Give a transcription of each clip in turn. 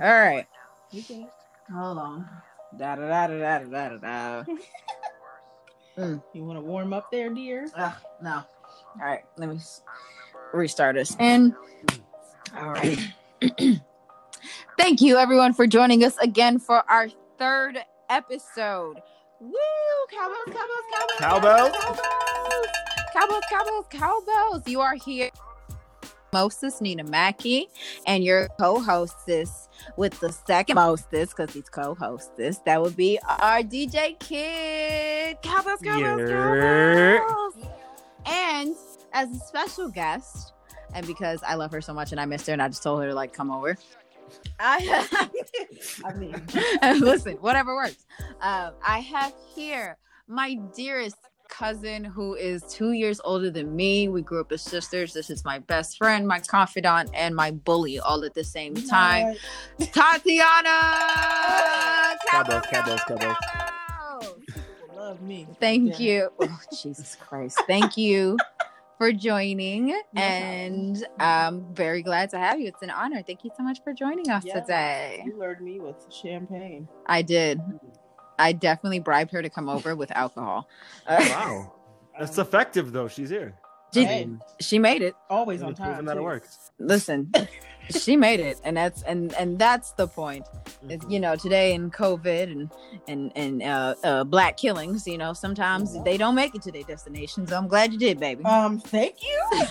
All right. You can. Hold on. Da da da da da da da da. Mm. You want to warm up there, dear? Ugh, no. All right. Let me s- restart us. And all right. Thank you, everyone, for joining us again for our third episode. Woo! Cowbells, cowbells, cowbells, Cowbells? cowbells, cowbells, cowbells. You are here. Moses Nina Mackey and your co-hostess with the second mostess because he's co-hostess. That would be our DJ Kid. Cowbells, cowbells, Yeah. cowbells. And as a special guest, and because I love her so much and I missed her and I just told her to like come over. I I mean, listen, whatever works. Um, I have here my dearest cousin who is two years older than me. We grew up as sisters. This is my best friend, my confidant, and my bully all at the same time. Tatiana! Cowbells, cowbells, cowbells. cowbells. love me. Thank Yeah. you. Oh, Jesus Christ. Thank you for joining. and I'm um, very glad to have you. It's an honor. Thank you so much for joining us Yeah. today. You lured me with champagne. I did. I definitely bribed her to come over with alcohol. Uh, Wow. That's effective though. She's here. She- Hey, she made it. always on time. that it works. Listen, she made it, and that's and and that's the point. It's, you know, today in COVID and and and uh, uh, black killings, you know, sometimes they don't make it to their destination. So I'm glad you did, baby. Um, thank you.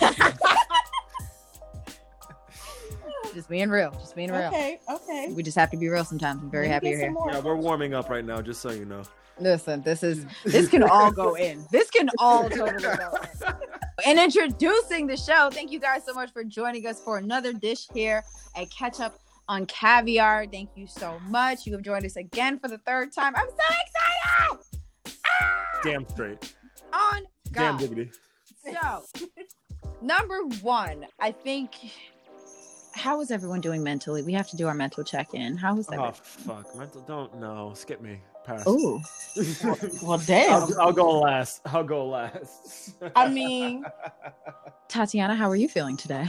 just being real, just being real. Okay, okay. We just have to be real sometimes. I'm very Let happy you're here. more. Yeah, we're warming up right now, just so you know. Listen, this is this can all go in. This can all totally go in. And introducing the show, thank you guys so much for joining us for another dish here at Catch Up on Caviar. Thank you so much. You have joined us again for the third time. I'm so excited! Ah! Damn straight. On Damn God. diggity. So, number one, I think. How is everyone doing mentally? We have to do our mental check-in. How is that? Oh fuck. Mental don't know. Skip me. Pass. Oh, Well, damn. I'll, I'll go last. I'll go last. I mean, Tatiana, how are you feeling today?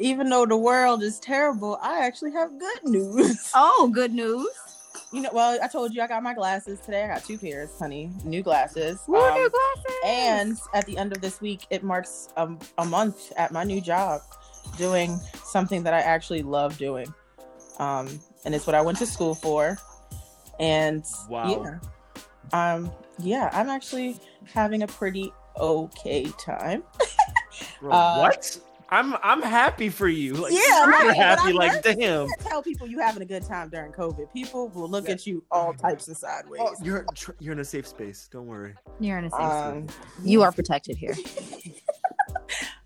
even though the world is terrible, I actually have good news. Oh, good news. You know, well, I told you I got my glasses today. I got two pairs, honey, new glasses. Woo, Um, new glasses. and at the end of this week, it marks a, a month at my new job doing something that I actually love doing. Um, and it's what I went to school for. And Wow. yeah, um, yeah, I'm actually having a pretty okay time. Uh, what? I'm I'm happy for you. Like, Yeah, I'm right, happy. I'm Like, nervous. damn. Tell people you having a good time during COVID. People will look Yeah. at you all types of sideways. Oh, you're you're in a safe space. Don't worry. You're in a safe Um, space. You are protected here.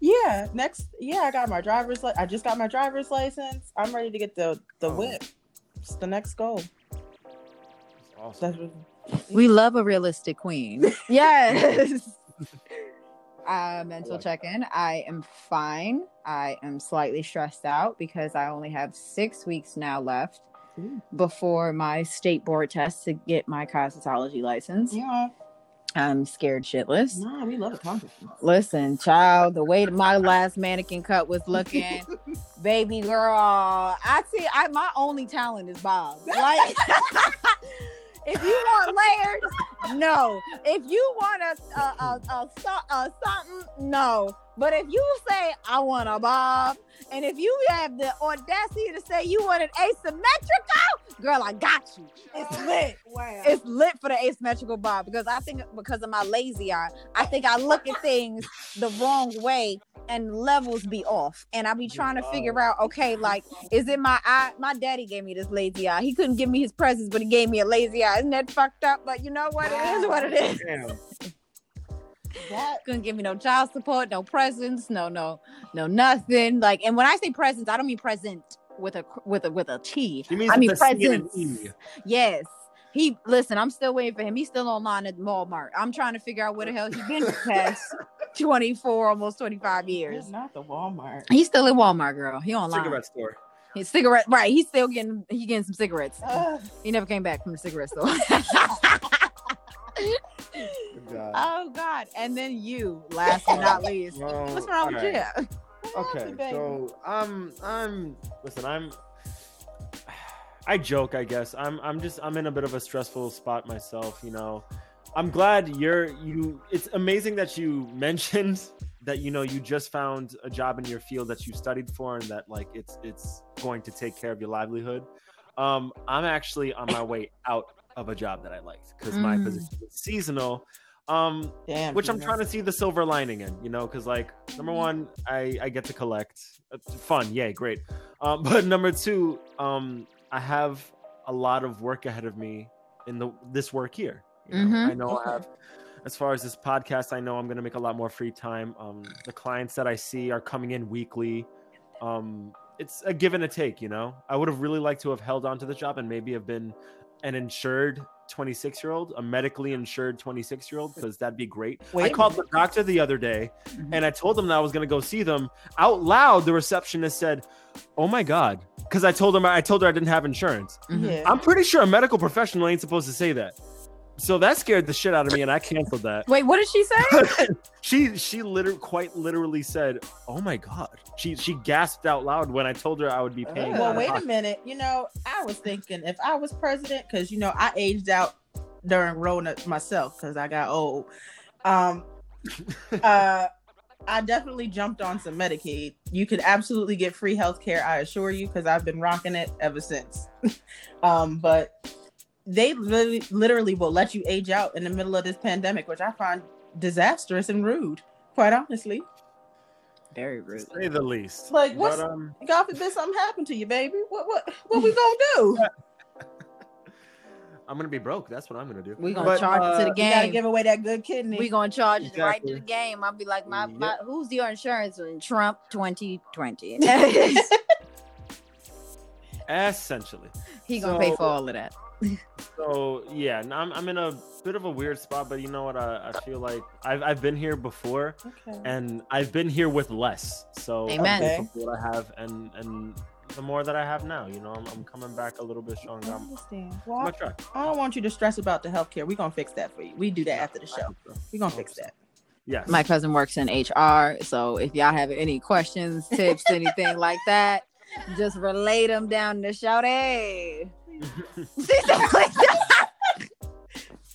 yeah. Next, yeah, I got my driver's. Li- I just got my driver's license. I'm ready to get the the Oh. whip. It's the next goal. That's awesome. That's We love a realistic queen. Yes. uh, mental like check in. I am fine. I am slightly stressed out because I only have six weeks now left Ooh. before my state board test to get my cosmetology license. yeah. I'm scared shitless. Nah, we love accomplishments. Listen, child, the way my last mannequin cut was looking, baby girl, I see. I my only talent is bob. Like, if you want layers, no. If you want a a, a, a, a something, no. But if you say I want a bob, and if you have the audacity to say you want an asymmetrical, girl, I got you. It's oh, lit Wow. it's lit for the asymmetrical bob because I think because of my lazy eye, I think I look at things the wrong way and levels be off. And I be trying to figure out, okay, like, is it my eye? My daddy gave me this lazy eye. He couldn't give me his presents, but he gave me a lazy eye. Isn't that fucked up? But you know what? It is what it is. Damn. That Couldn't give me no child support, no presents, no, no, no, nothing. Like, and when I say presents, I don't mean present with a with a with a T. She means I mean with a C and an presents. E. Yes. He listen, I'm still waiting for him. He's still online at Walmart. I'm trying to figure out where the hell he's been for the past 24, almost 25 years. is not the Walmart. He's still at Walmart, girl. He online. Cigarette store. His cigarette, right? He's still getting he getting some cigarettes. Ugh. He never came back from the cigarette store. God. oh God! And then you, last but not least. Well, What's wrong with you? Okay, so I'm I'm listen, I'm I joke, I guess. I'm I'm just I'm in a bit of a stressful spot myself, you know. I'm glad you're you it's amazing that you mentioned that you know you just found a job in your field that you studied for and that like it's it's going to take care of your livelihood. Um I'm actually on my way out of a job that I liked because my Mm. position is seasonal. Um Damn. which I'm trying to see the silver lining in, you know, because like number one, I I get to collect, It's fun, yay, great. Um, but number two, um, I have a lot of work ahead of me in the this work year. You know? Mhm. I know Okay. I have. As far as this podcast, I know I'm going to make a lot more free time. Um, the clients that I see are coming in weekly. Um, it's a give and a take, you know. I would have really liked to have held on to the job and maybe have been an insured 26 year old, a medically insured 26 year old, because that'd be great. Wait I a called the doctor the other day Mhm. and I told them that I was gonna go see them. Out loud, the receptionist said, "Oh my god," because I told them I told her I didn't have insurance. Mhm. Yeah. I'm pretty sure a medical professional ain't supposed to say that. So that scared the shit out of me, and I canceled that. Wait, what did she say? she she literally quite literally said, "Oh my god." She she gasped out loud when I told her I would be paying. Well, wait a minute. You know, I was thinking if I was president, because you know I aged out during Rona myself because I got old. Um, uh, I definitely jumped on some Medicaid. You could absolutely get free health care, I assure you, because I've been rocking it ever since. um, but they literally, literally will let you age out in the middle of this pandemic, which I find disastrous and rude, quite honestly. Very To rude. say the least. Like, what's But, um, God forbid something happened to you, baby? What what what we gonna do? I'm gonna be broke. That's what I'm gonna do. We gonna But, charge it to uh, the You gotta give away that good kidney. we gonna charge it right to the game. I'll be like, my, my who's your insurance in Trump 2020? Essentially. he gonna pay for all of that. So yeah, I'm I'm in a bit of a weird spot, but you know what? I, I feel like I've I've been here before, okay. and I've been here with less. So I'm Amen. for what I have, and and the more that I have now, you know, I'm, I'm coming back a little bit stronger. I'm, understand. I'm Well. I don't want you to stress about the healthcare. We're gonna fix that for you. We do that after the show. We're gonna fix that. Yes. My cousin works in HR, so if y'all have any questions, tips, anything like that, just relay them down the shout. Hey,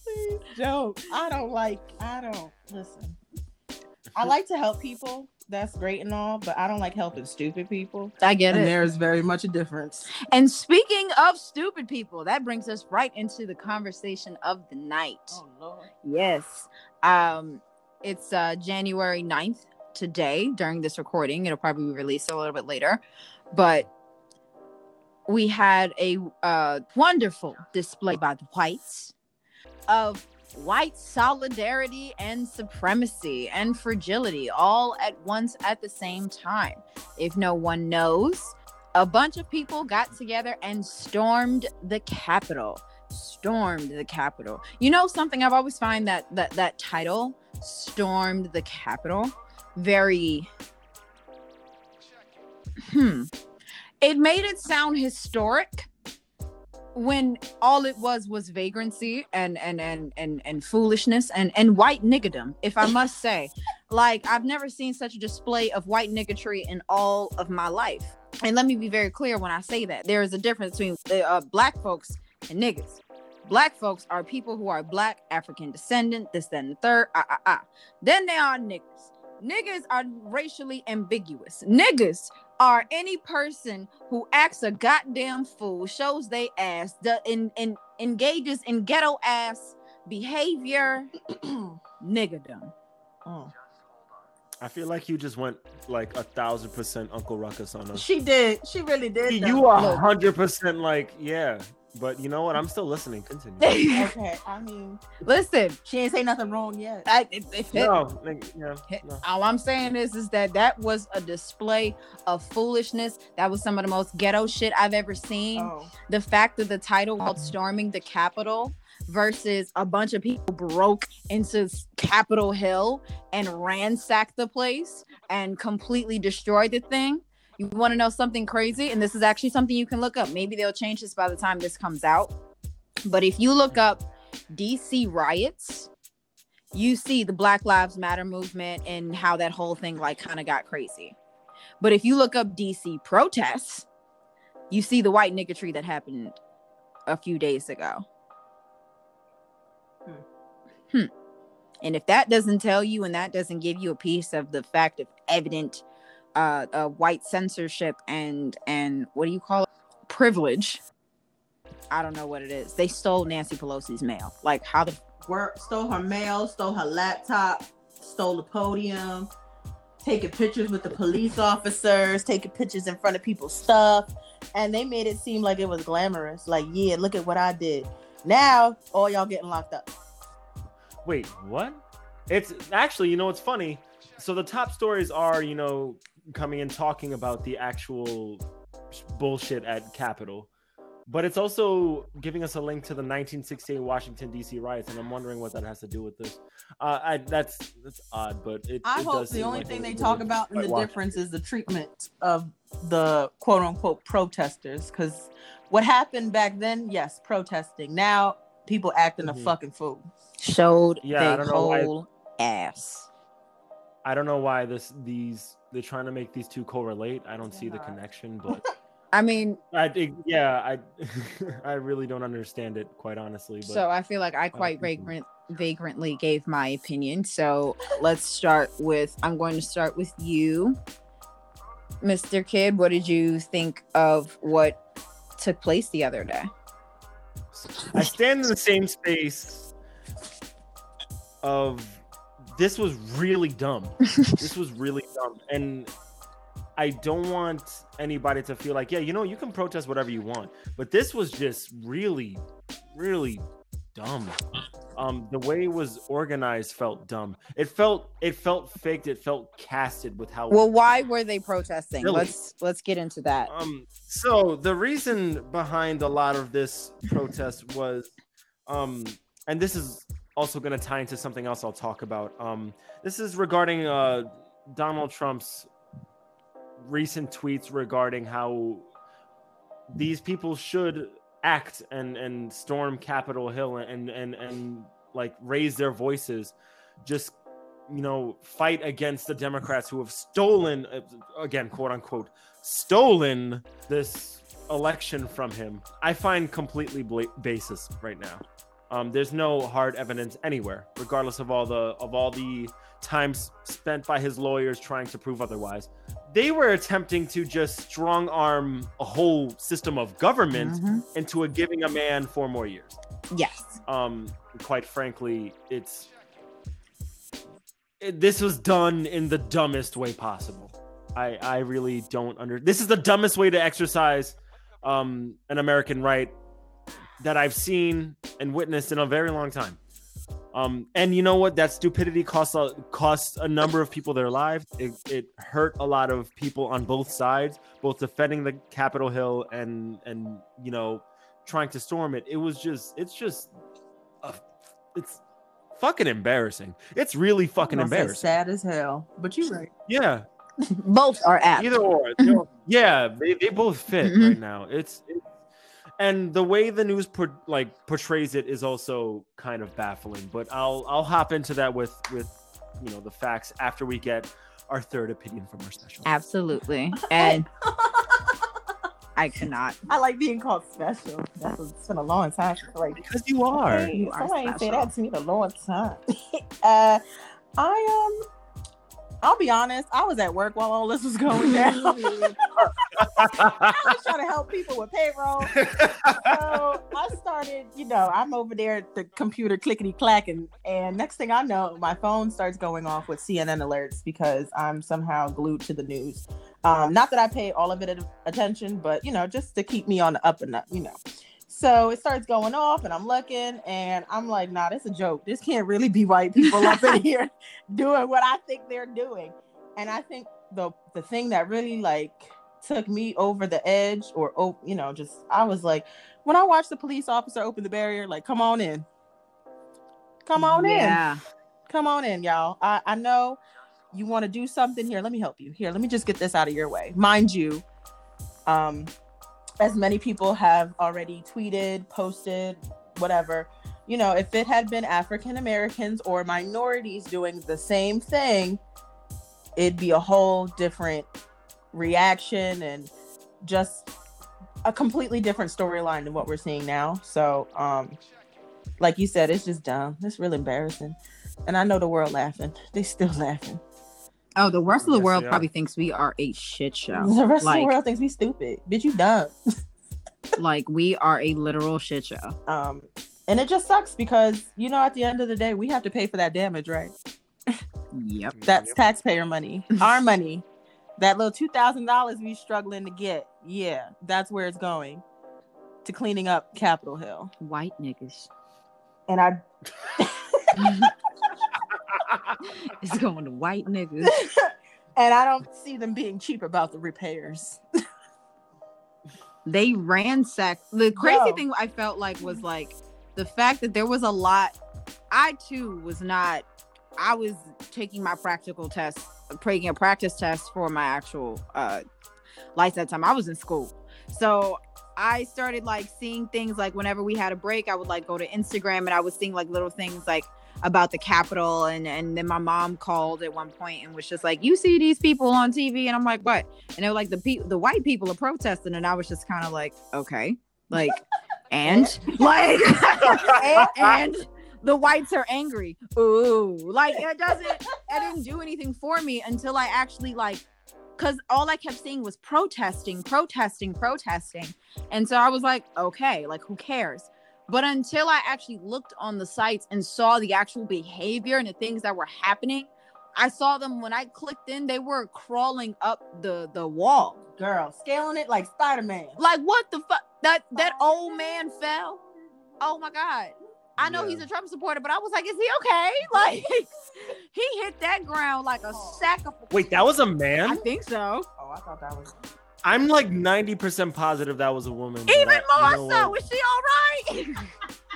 Please joke. I don't like. I don't listen. I like to help people. That's great and all, but I don't like helping stupid people. I get And it. there is very much a difference. And speaking of stupid people, that brings us right into the conversation of the night. Oh lord. Yes. Um, it's uh January 9th today during this recording. It'll probably be released a little bit later. But we had a uh wonderful display by the whites of white solidarity and supremacy and fragility all at once at the same time. If no one knows, a bunch of people got together and stormed the Capitol. Stormed the Capitol. You know something? I've always find that that that title, "Stormed the Capitol," very. Hmm. It made it sound historic when all it was was vagrancy and and and and and foolishness and and white niggerdom if i must say. Like i've never seen such a display of white niggotry in all of my life. And let me be very clear when i say that. There is a difference between uh, black folks and niggas. Black folks are people who are black african descendant this that and the third ah, ah, ah. then they are niggas. Niggas are racially ambiguous. Niggas are any person who acts a goddamn fool, shows they ass, the, in, in, engages in ghetto ass behavior, niggerdom. Mm. Oh. I feel like you just went like a thousand percent Uncle Ruckus on us. She did. She really did. You are Look. hundred percent like yeah, but you know what? I'm still listening. Continue. Okay. I mean, Listen, she ain't say nothing wrong yet. I, it, it, no, nigga, yeah, no. all I'm saying is, is that that was a display of foolishness. That was some of the most ghetto shit I've ever seen. Oh. the fact that the title called storming the capitol versus a bunch of people broke into capitol hill and ransacked the place and completely destroyed the thing you want to know something crazy and this is actually something you can look up maybe they'll change this by the time this comes out but if you look up dc riots you see the black lives matter movement and how that whole thing like kind of got crazy but if you look up dc protests you see the white niggatry that happened a few days ago. Hmm. Hmm. And if that doesn't tell you and that doesn't give you a piece of the fact of evident uh, uh white censorship and and what do you call it privilege i don't know what it is they stole nancy pelosi's mail like how the Work, stole her mail, stole her laptop, stole the podium, taking pictures with the police officers, taking pictures in front of people's stuff, and they made it seem like it was glamorous. Like, yeah, look at what I did. Now, all y'all getting locked up. Wait, what? It's actually, you know, it's funny. So the top stories are, you know, coming and talking about the actual bullshit at Capitol. But it's also giving us a link to the 1968 Washington D.C. riots, and I'm wondering what that has to do with this. Uh, I, that's that's odd, but it. I it hope does the only like thing they talk about in the quite difference is the treatment of the quote unquote protesters. Because what happened back then, yes, protesting. Now people acting Mhm. a fucking fool. showed Yeah, I their don't know why- whole ass I don't know why this these they're trying to make these two correlate. I don't see the connection, but i mean I think yeah, I I really don't understand it quite honestly. But so i feel like i quite vagrant vagrantly gave my opinion so let's start with i'm going to start with you mr kid what did you think of what took place the other day I stand in the same space of this was really dumb. this was really dumb. And I don't want anybody to feel like, yeah, you know, you can protest whatever you want. But this was just really, really dumb. Um, the way it was organized felt dumb. It felt it felt faked. It felt casted with how well why were they protesting Really? let's let's get into that Um, so the reason behind a lot of this protest was, um, and this is also going to tie into something else I'll talk about. Um, this is regarding uh, Donald Trump's recent tweets regarding how these people should act and and storm Capitol Hill and and and like raise their voices, just you know fight against the Democrats who have stolen uh, again quote unquote stolen this election from him. I find completely bla- basis right now. Um, there's no hard evidence anywhere, regardless of all the of all the times spent by his lawyers trying to prove otherwise. They were attempting to just strong arm a whole system of government Mhm. into a giving a man four more years. yes Um, quite frankly, it's it, this was done in the dumbest way possible. I I really don't under. This is the dumbest way to exercise um an American right that I've seen and witnessed in a very long time. Um, and you know what? That stupidity cost a, cost a number of people their lives. It, it hurt a lot of people on both sides, both defending the Capitol Hill and and you know trying to storm it. It was just, it's just, a, it's fucking embarrassing. It's really fucking I'm gonna say embarrassing. Sad as hell. But you're right. Yeah, both are apt either or. you know, yeah, they, they both fit Mhm. right now. It's, it's and the way the news por- like portrays it is also kind of baffling. But I'll I'll hop into that with with you know the facts after we get our third opinion from our special. absolutely and i cannot I like being called special. That's it's been a long time. since, Like Because you are. Hey, You are somebody say that to me in a long time. uh, I um, I'll be honest. I was at work while all this was going down. I was trying to help people with payroll. So I started, you know, I'm over there at the computer clickety clacking, and next thing I know, my phone starts going off with CNN alerts because I'm somehow glued to the news. Um, not that I pay all of it attention, but you know, just to keep me on the up and up, you know. So it starts going off, and I'm looking, and I'm like, nah, this is a joke. This can't really be white people up in here doing what I think they're doing. And I think the the thing that really like took me over the edge, or oh, you know, just I was like, when I watched the police officer open the barrier, like, come on in, come on in. Yeah. Come on in y'all. I, I know you want to do something. Here let me help you. Here let me just get this out of your way. Mind you um as many people have already tweeted posted whatever you know if it had been african americans or minorities doing the same thing it'd be a whole different reaction and just a completely different storyline than what we're seeing now. So, um, like you said, it's just dumb. It's really embarrassing. And I know the world laughing. They still laughing. Oh, the rest of the Yes, world probably thinks we are a shit show. The rest of the world thinks we stupid. Bitch, you dumb. like we are a literal shit show. Um, and it just sucks because you know at the end of the day we have to pay for that damage, right? Yep. That's Yep. taxpayer money, our money. That little two thousand dollars we struggling to get, yeah, that's where it's going to cleaning up Capitol Hill. White niggas. And I It's going to white niggas. and I don't see them being cheap about the repairs. they ransacked the crazy Yo. thing i felt like was like the fact that there was a lot i too was not i was taking my practical test taking a practice test for my actual uh license that time i was in school so i started like seeing things like whenever we had a break i would like go to instagram and i was seeing like little things like about the Capitol, and and then my mom called at one point and was just like, "You see these people on TV?" And I'm like, "What?" And they were like, "The pe- the white people are protesting," and I was just kind of like, "Okay, like, and like, and, and the whites are angry. Ooh, like it doesn't. It didn't do anything for me until I actually like." Because all I kept seeing was protesting, protesting, protesting. And so I was like, okay, like who cares? But until I actually looked on the sites and saw the actual behavior and the things that were happening, I saw them when I clicked in, they were crawling up the the wall. Girl, scaling it like Spider Man. Like what the fuck? That that oh, old man fell. Oh my god. I know Yeah. he's a Trump supporter, but I was like, is he okay? Like he hit that ground like a oh. sack of Wait, that was a man? I think so. Oh, I thought that was. I'm like 90% positive that was a woman. but Even I- more you know so. what? Is she all right?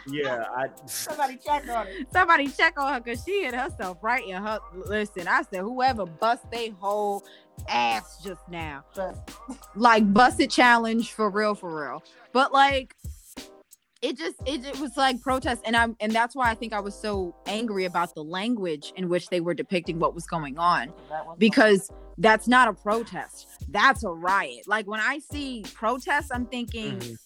Yeah, I Somebody check on it. Somebody check on her because she hit herself right in her. Listen, I said, whoever bust they whole ass just now, But like busted challenge for real, for real. But like, it just it, it was like protest, and I'm and that's why I think I was so angry about the language in which they were depicting what was going on because that's not a protest, that's a riot. Like when I see protests, I'm thinking Mhm.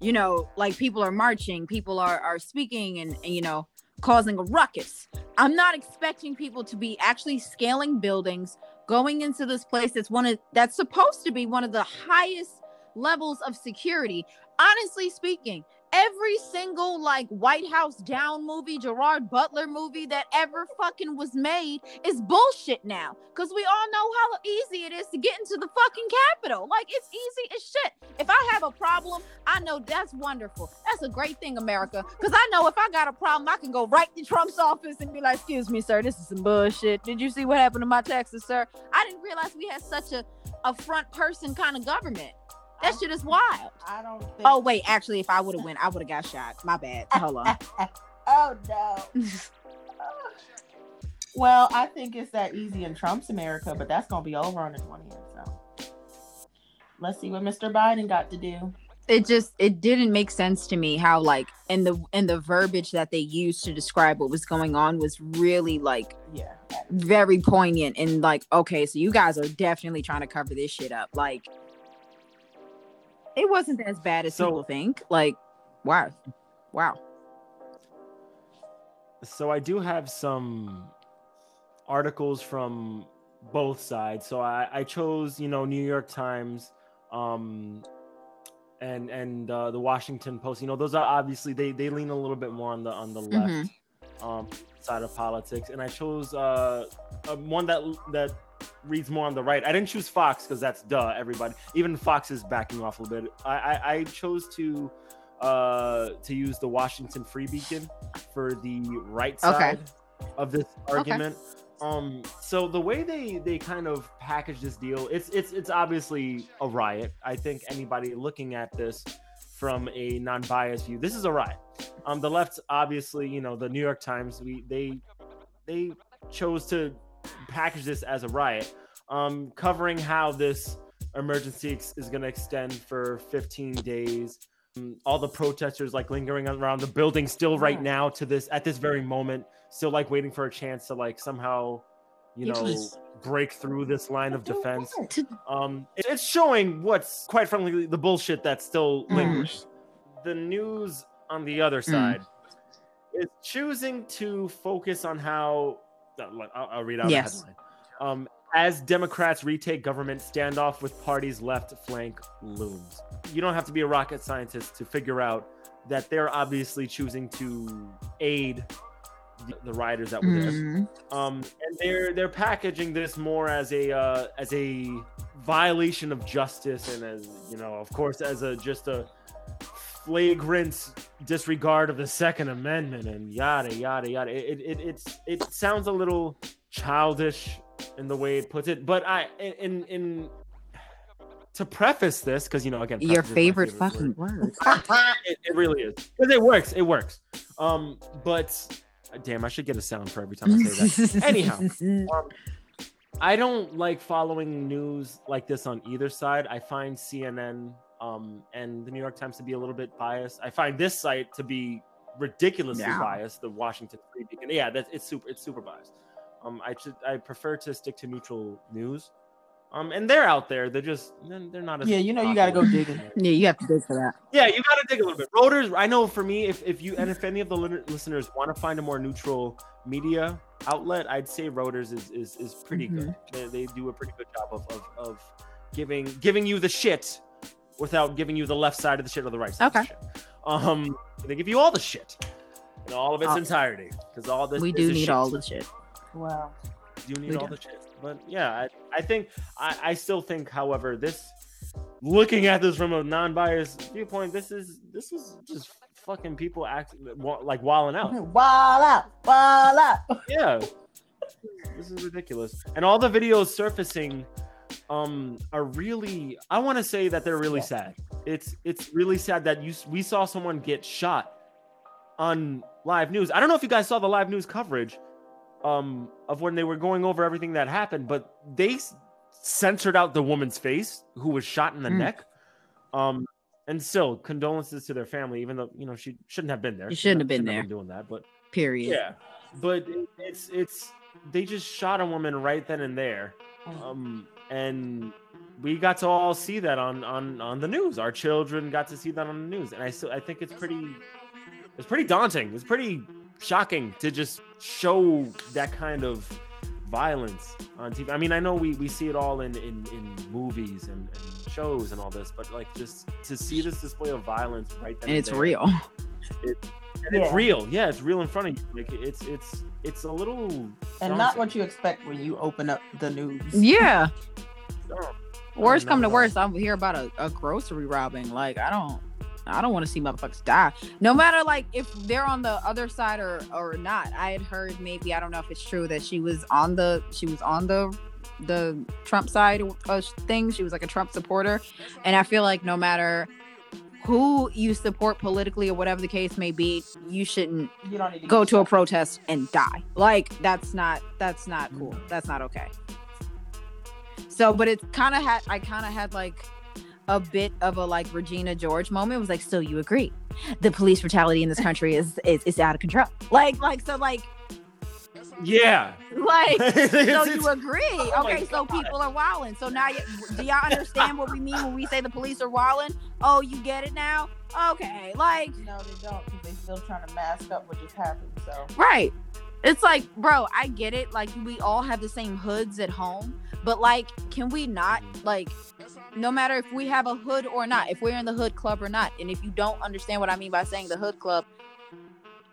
you know, like people are marching, people are are speaking and, and, you know, causing a ruckus. I'm not expecting people to be actually scaling buildings, going into this place that's one of that's supposed to be one of the highest levels of security. Honestly speaking, every single like White House down movie, Gerard Butler movie that ever fucking was made is bullshit now. Cause we all know how easy it is to get into the fucking Capitol. Like it's easy as shit. If I have a problem, I know that's wonderful. That's a great thing, America. Because I know if I got a problem, I can go right to Trump's office and be like, excuse me, sir, this is some bullshit. Did you see what happened to my taxes, sir? I didn't realize we had such a, a front person kind of government. That shit is wild. I don't think. Oh, wait, actually, if I would have went, I would have got shot. My bad. Hold on. oh no. well, I think it's that easy in Trump's America, but that's gonna be over on the 20th. So let's see what Mr. Biden got to do. it just it didn't make sense to me how like in the in the verbiage that they used to describe what was going on was really like Yeah. very poignant and like okay so you guys are definitely trying to cover this shit up like it wasn't as bad as So- people think like wow wow So I do have some articles from both sides. So I, I chose, you know, New York Times, um, and and uh, the Washington Post. You know, those are obviously they they lean a little bit more on the on the left Mhm. um, side of politics. And I chose uh, uh, one that that reads more on the right. I didn't choose Fox because that's duh. Everybody, even Fox is backing off a little bit. I I, I chose to uh to use the Washington Free Beacon for the right Okay. side of this argument. Um, so the way they they kind of package this deal, it's it's it's obviously a riot. I think anybody looking at this from a non-biased view, this is a riot. Um, the left, obviously, you know, the New York Times, we they they chose to package this as a riot, um, covering how this emergency ex- is going to extend for 15 days. Um, all the protesters like lingering around the building still right now to this at this very moment, still like waiting for a chance to like somehow, you know, was- break through this line of defense. what? Um, it- it's showing what's quite frankly the bullshit that still Mm. lingers. The news on the other Mm. side is choosing to focus on how. I'll, I'll read out Yes. the headline. Um, as Democrats retake government, standoff with party's left flank looms. You don't have to be a rocket scientist to figure out that they're obviously choosing to aid the, the rioters that were there Mhm. um and they're they're packaging this more as a uh as a violation of justice and as you know of course as a just a flagrant disregard of the second amendment and yada yada yada it it, it's it sounds a little childish in the way it puts it but i in in to preface this because you know again Your preface is my favorite word fucking word. it, it really is because it works it works um but damn i should get a sound for every time i say that Anyhow. um, I don't like following news like this on either side. I find CNN um, and the New York Times to be a little bit biased. I find this site to be ridiculously Yeah. biased. The Washington Free Beacon, yeah, that's it's super, it's super biased. Um, I should, I prefer to stick to neutral news. Um, and they're out there. They're just, they're, not. As Yeah, you know you gotta go popular. digging. yeah, you have to dig for that. Yeah, you gotta dig a little bit. Reuters, I know for me, if, if you and if any of the listeners want to find a more neutral media outlet, I'd say Reuters is is, is pretty good. They, they do a pretty good job of, of, of giving giving you the shit without giving you the left side of the shit or the right side. Of the Okay. shit. Um, they give you all the shit in all of its Uh, entirety because all this we this do need shit. all the shit. Wow. You need We all do. the shit. But yeah, I, I think I, I still think, however, this looking at this from a non-biased viewpoint, this is this is just fucking people act wa- like walling out. Wall out, wall out. Yeah. this is ridiculous. And all the videos surfacing um are really I want to say that they're really sad. It's it's really sad that you we saw someone get shot on live news. I don't know if you guys saw the live news coverage um of when they were going over everything that happened, but they censored out the woman's face who was shot in the Mm. neck. Um and still condolences to their family even though you know she shouldn't have been there. You shouldn't have been Shouldn't doing that, but Period. yeah, but it's it's they just shot a woman right then and there, um, and we got to all see that on on on the news. Our children got to see that on the news, and I still I think it's pretty it's pretty daunting. It's pretty shocking to just show that kind of violence on TV. I mean, I know we we see it all in in, in movies and, and shows and all this, but like just to see this display of violence right then And it's there, real. And Yeah. it's real. Yeah, it's real in front of you. Like it's it's it's a little And not what you expect when you open up the news. Yeah. No. Worst not come to worst, I'm hear about a, a grocery robbing. Like I don't I don't want to see motherfuckers die. No matter like if they're on the other side or or not. I had heard maybe I don't know if it's true that she was on the she was on the the Trump side uh, of things. She was like a Trump supporter, and I feel like no matter who you support politically or whatever the case may be, you shouldn't You to go to a protest and die. Like that's not that's not cool. Mm. That's not okay. So, but it's kind of had I kind of had like a bit of a like Regina George moment. It was like, so you agree, the police brutality in this country is is, is out of control. Like like so like Yeah. like so you agree. Oh okay, so God. people are wilding. So now, you, do y'all understand what we mean when we say the police are wilding? Oh, you get it now? Okay, like No, they don't because they're still trying to mask up what just happened. So Right. It's like, bro, I get it. Like, we all have the same hoods at home, but like, can we not, like, no matter if we have a hood or not, if we're in the hood club or not, and if you don't understand what I mean by saying the hood club,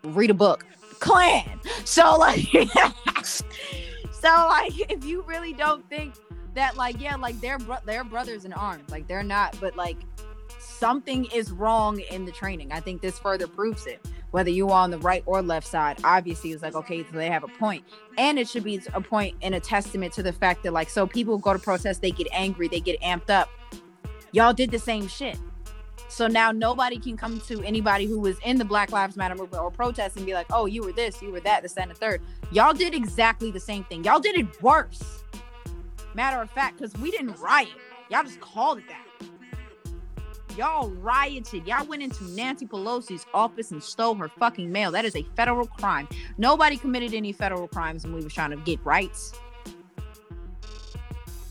read a book. Clan. So, like, so, like, if you really don't think that, like, yeah, like, they're, bro- they're brothers in arms, like, they're not, but like, something is wrong in the training. I think this further proves it whether you're on the right or left side, obviously it's like, okay, so they have a. And it should be a point and a testament to the fact that, like, so people go to protest, they get angry, they get amped up. Y'all did the same shit. So now nobody can come to anybody who was in the Black Lives Matter movement or protest and be like, oh, you were this, you were that, this, that, and the third. Y'all did exactly the same thing. Y'all did it worse. Matter of fact, because we didn't riot. Y'all just called it that y'all rioted. Y'all went into Nancy Pelosi's office and stole her fucking mail. That is a federal crime. Nobody committed any federal crimes when we was trying to get rights.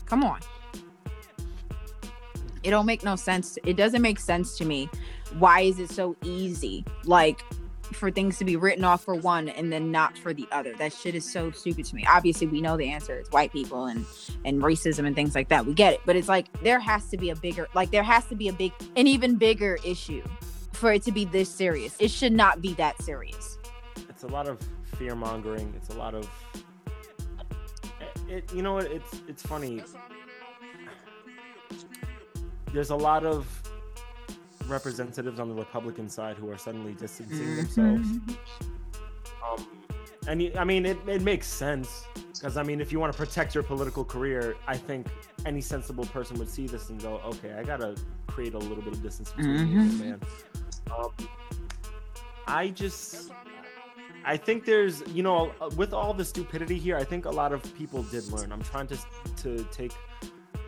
Come on. It don't make no sense. It doesn't make sense to me. Why is it so easy? Like for things to be written off for one and then not for the other. That shit is so stupid to me. Obviously, we know the answer. It's white people and and racism and things like that. We get it. But it's like there has to be a bigger like there has to be a big an even bigger issue for it to be this serious. It should not be that serious. It's a lot of fear mongering. It's a lot of it, you know what? It's it's funny. There's a lot of representatives on the Republican side who are suddenly distancing Mhm. themselves. Um, and you, I mean, it, it makes sense because I mean, if you want to protect your political career, I think any sensible person would see this and go, "Okay, I gotta create a little bit of distance between me and this man." Um, I just, I think there's, you know, uh, with all the stupidity here, I think a lot of people did learn. I'm trying to to take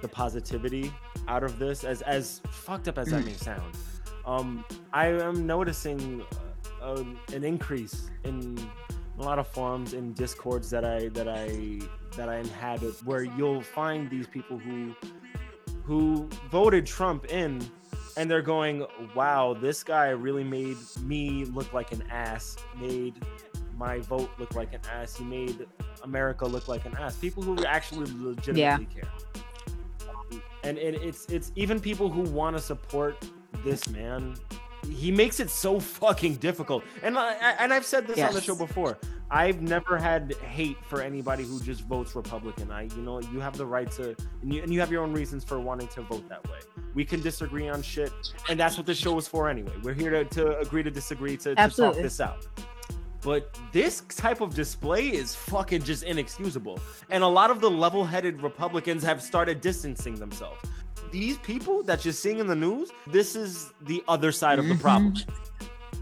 the positivity out of this, as as fucked up as that may sound. Um, I am noticing uh, um, an increase in a lot of forums and discords that I that I that I inhabit, where you'll find these people who who voted Trump in and they're going, wow, this guy really made me look like an ass, made my vote look like an ass, he made America look like an ass. People who actually legitimately care. And it, it's it's even people who want to support this man. He makes it so fucking difficult. And I, and I've said this on the show before. I've never had hate for anybody who just votes Republican. I, you know, you have the right to, and you, and you have your own reasons for wanting to vote that way. We can disagree on shit, and that's what this show is for anyway. We're here to, to agree to disagree to, to talk this out. But this type of display is fucking just inexcusable. And a lot of the level headed Republicans have started distancing themselves. These people that you're seeing in the news, this is the other side of the problem.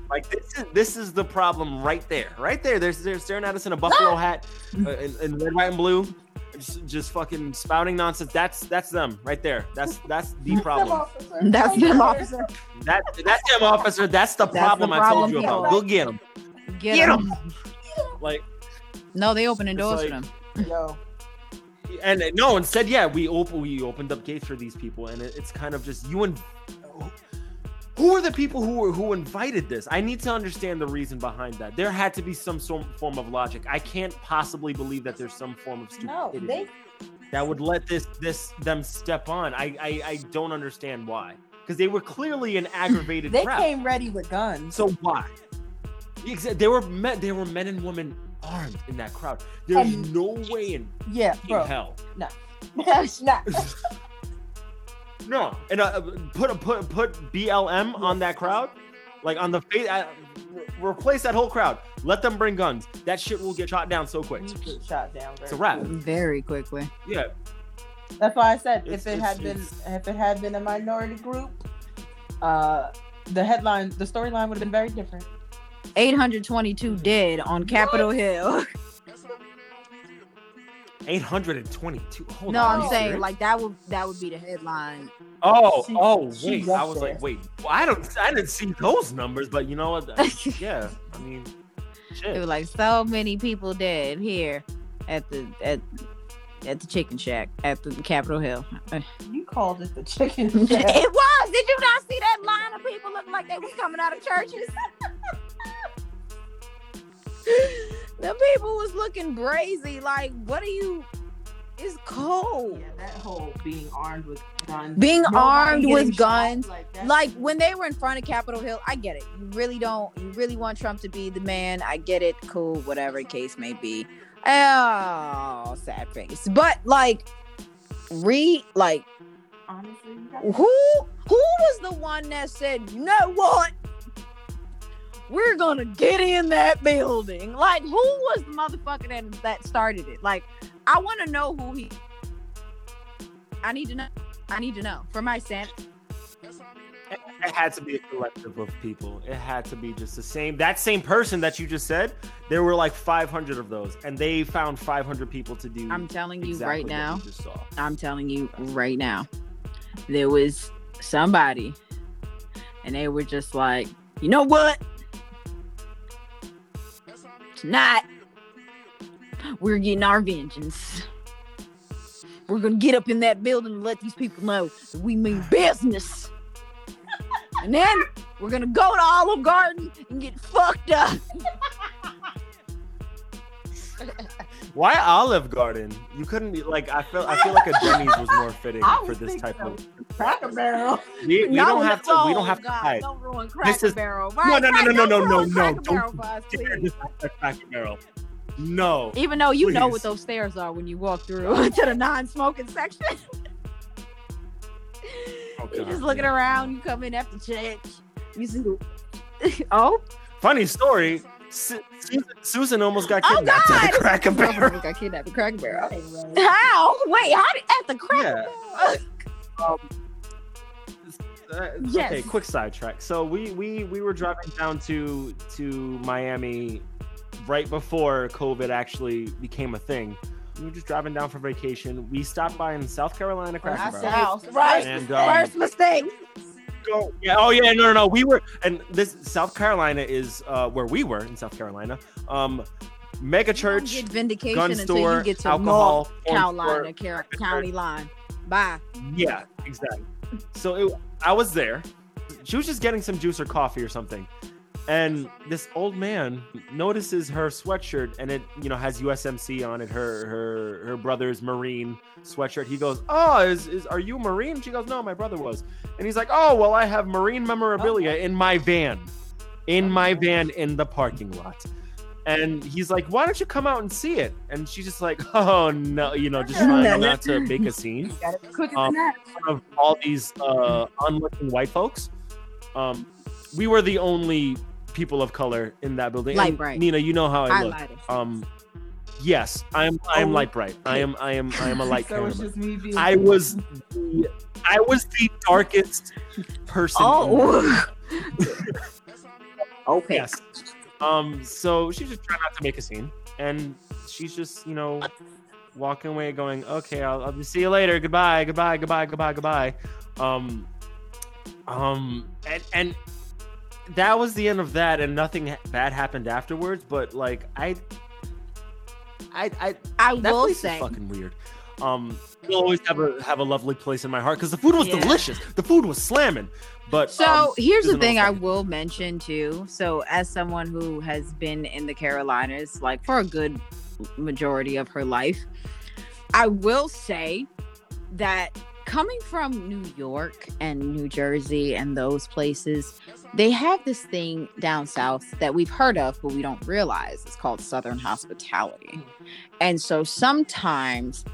Like this is this is the problem right there, right there. They're, they're staring at us in a buffalo hat, uh, in, in red, white, and blue, just, just fucking spouting nonsense. That's that's them right there. That's that's the problem. That's them, officer. That that's them, officer. That's the That's the problem I told you about. Go get them. Get, Get 'em. Like No, they opening It's doors like- for them. Yo, and no, instead, yeah, we open we opened up gates for these people, and it, it's kind of just you and who are the people who were who invited this? I need to understand the reason behind that. There had to be some sort form of logic. I can't possibly believe that there's some form of no, stupidity they that would let this this them step on. I I, I don't understand why because they were clearly an aggravated they crowd. came ready with guns. So why? Exa- They were men. They were men and women armed in that crowd. There's And- no way in yeah, bro. hell. No. That's not. No, and uh, put put put BLM on that crowd, like on the face. Uh, re- replace that whole crowd. Let them bring guns. That shit will get shot down so quick. We get shot down. It's a wrap. Very quickly. Yeah, That's why I said It's- if it it's- had been if it had been a minority group, uh, the headline, the storyline would have been very different. 822 dead on Capitol Hill. 822. Hold no, on. I'm saying serious? like that would that would be the headline. Oh, She- oh, wait. I was there. like, wait. Well, I don't. I didn't see those numbers, but you know what? yeah. I mean, It was like so many people dead here at the at at the chicken shack at the Capitol Hill. You called it the chicken. Shack. it was. Did you not see that line of people looking like they was coming out of churches? The people was looking brazy. Like, what are you? It's cold. yeah, that whole being armed with guns. Being nobody armed with guns, like, Like when they were in front of Capitol Hill, I get it. You really don't. You really want Trump to be the man. I get it. Cool, whatever the case may be. Oh, sad face. But like, re like honestly, who who was the one that said, you know what? We're gonna get in that building. Like, who was the motherfucker that that started it? Like, I want to know who he. I need to know. I need to know for my sanity. It had to be a collective of people. It had to be just the same. That same person that you just said, there were like 500 of those, and they found 500 people to do. I'm telling you exactly right now. you. I'm telling you right now. There was somebody, and they were just like, you know what? Tonight, we're getting our vengeance. we're gonna get up in that building and let these people know that we mean business. and then we're gonna go to Olive Garden and get fucked up. Why Olive Garden? You couldn't be like. I feel. I feel like a Denny's was more fitting for this type of. Cracker Barrel. We, we don't have to. We don't have to hide. Don't ruin This is- Barrel. No, Right, no, no, no, no, no, no, no. Cracker Don't Barrel us, dare please. disrespect Cracker Barrel. No. Even though you know what those stairs are when you walk through to the non-smoking section. Oh, You're just looking around. You come in after church. You see, oh, Funny story. Su- Susan, Susan almost got Oh, kidnapped at God! the Cracker Barrel. got kidnapped at Cracker Barrel. How? Wait, how did at the Cracker Yeah. Barrel? Uh, Yes. Okay, quick sidetrack. So we we we were driving down to to Miami right before COVID actually became a thing. We were just driving down for vacation. We stopped by in South Carolina Cracker Barrel. said- South, right? And, um, First mistake. Go. Yeah. Oh yeah. No, no, no. We were, and this South Carolina is uh, where we were in South Carolina. Um, mega church, get vindication gun until store, you get to alcohol, North Carolina, store. County line. Bye. Yeah, exactly. So it, I was there. She was just getting some juice or coffee or something. And this old man notices her sweatshirt and it, you know, has USMC on it, her her her brother's Marine sweatshirt. He goes, Oh, is, is are you Marine? She goes, No, my brother was. And he's like, Oh, well, I have Marine memorabilia in my van. In my van in the parking lot. And he's like, Why don't you come out and see it? And she's just like, Oh no, you know, just trying not to make a scene Um, of all these uh, unlooking white folks. Um, we were the only people of color in that building. Light And, bright. Nina, you know how I look. Highlighters. Um, yes, I am. I am Oh, light bright. I am. I am. I am a light So it's just me being. I was. The, I was the darkest person. Oh. okay. Yes. Um. So she's just trying not to make a scene, and she's just, you know, walking away, going, "Okay, I'll, I'll see you later. Goodbye. Goodbye. Goodbye. Goodbye. Goodbye." Um. Um. And and that was the end of that, and nothing bad happened afterwards. But like, I. I, I I that will place say. is fucking weird. Um, you'll always have a have a lovely place in my heart because the food was Yeah. delicious. The food was slamming. But So um, here's the thing I will mention too. So as someone who has been in the Carolinas like for a good majority of her life, I will say that coming from New York and New Jersey and those places, they have this thing down south that we've heard of but we don't realize. It's called southern hospitality. And so sometimes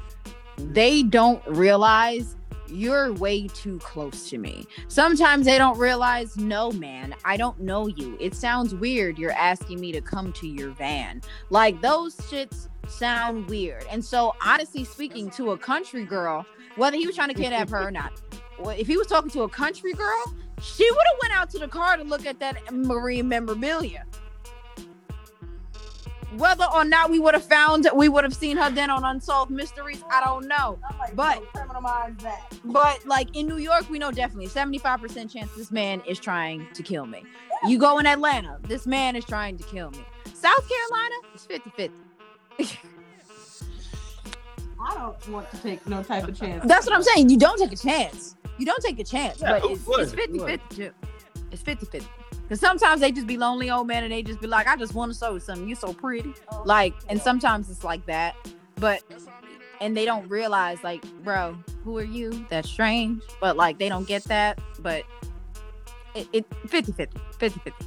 they don't realize you're way too close to me. Sometimes they don't realize, no, man, I don't know you. It sounds weird. You're asking me to come to your van. Like those shits sound weird. And so, honestly speaking, to a country girl, whether he was trying to kidnap her or not, if he was talking to a country girl, she would have went out to the car to look at that marine memorabilia. Whether or not we would have found, we would have seen her then on Unsolved Mysteries. I don't know. But-. But like in New York, we know definitely 75% chance this man is trying to kill me. You go in Atlanta, this man is trying to kill me. South Carolina, it's 50 50. I don't want to take no type of chance. That's what I'm saying. You don't take a chance. You don't take a chance, Yeah, but it's, would? it's Who 50 would? 50 too. It's 50 50. Because sometimes they just be lonely old men and they just be like, I just want to show you something. You're so pretty. Like, and sometimes it's like that. But, and they don't realize, like, bro, who are you? That's strange. But, like, they don't get that. But it, it 50 50. 50 50.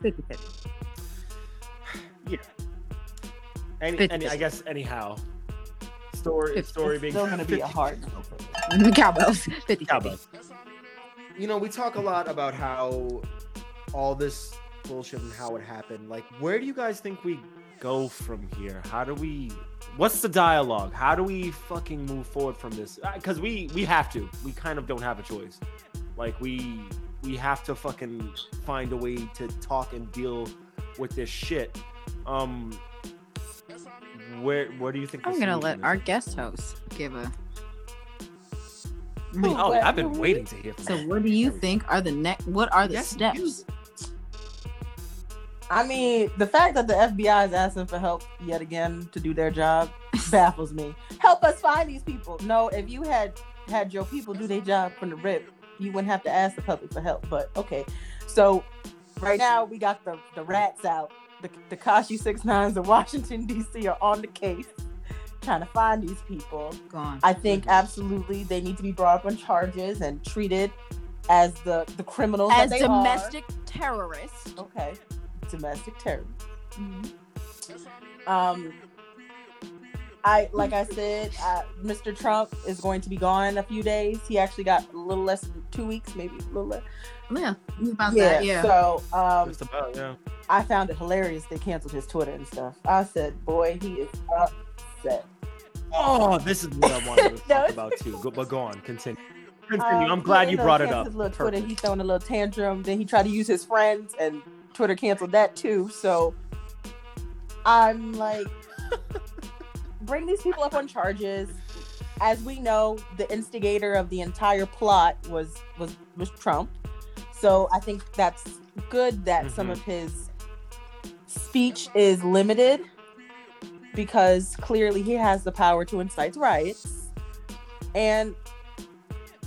50 50. Any, any, I guess anyhow. Story, Fifty. story It's being still gonna be a 50. hard no for me. Cowbells. 50 50. Cowboys. you know, we talk a lot about how all this bullshit and how it happened. Like, Where do you guys think we go from here? How do we? What's the dialogue? How do we fucking move forward from this? Because we we have to. We kind of don't have a choice. Like we we have to fucking find a way to talk and deal with this shit. Um, where where do you think? I'm going to let is? our guest host give a. Oh, Oh, I've been waiting to hear from. So, you. what do you think are the next? What are the Yes, steps? I mean, the fact that the FBI is asking for help yet again to do their job baffles me. Help us find these people. No, if you had had your people do their job from the rip, you wouldn't have to ask the public for help. But okay, so right now we got the the rats out. The the Kashi Six Nines of Washington D.C. are on the case, trying to find these people. Gone. I think absolutely they need to be brought up on charges and treated as the the criminals As that they are. domestic terrorists. Okay, domestic terror. Mhm. Um, I like I said, uh, Mr. Trump is going to be gone in a few days. He actually got a little less than two weeks, maybe a little less. Yeah, about Yeah. that. Yeah. So um, Just about, yeah. I found it hilarious they canceled his Twitter and stuff. I said, boy, he is upset. Oh, this is what I wanted to talk about too. Go, but go on, continue. Continue. Um, I'm glad you brought it up. His little Twitter, Perfect. he throwing a little tantrum. Then he tried to use his friends, and Twitter canceled that too. So I'm like, bring these people up on charges. As we know, the instigator of the entire plot was was was Trump. So I think that's good that some Mhm. of his speech is limited because clearly he has the power to incite riots. And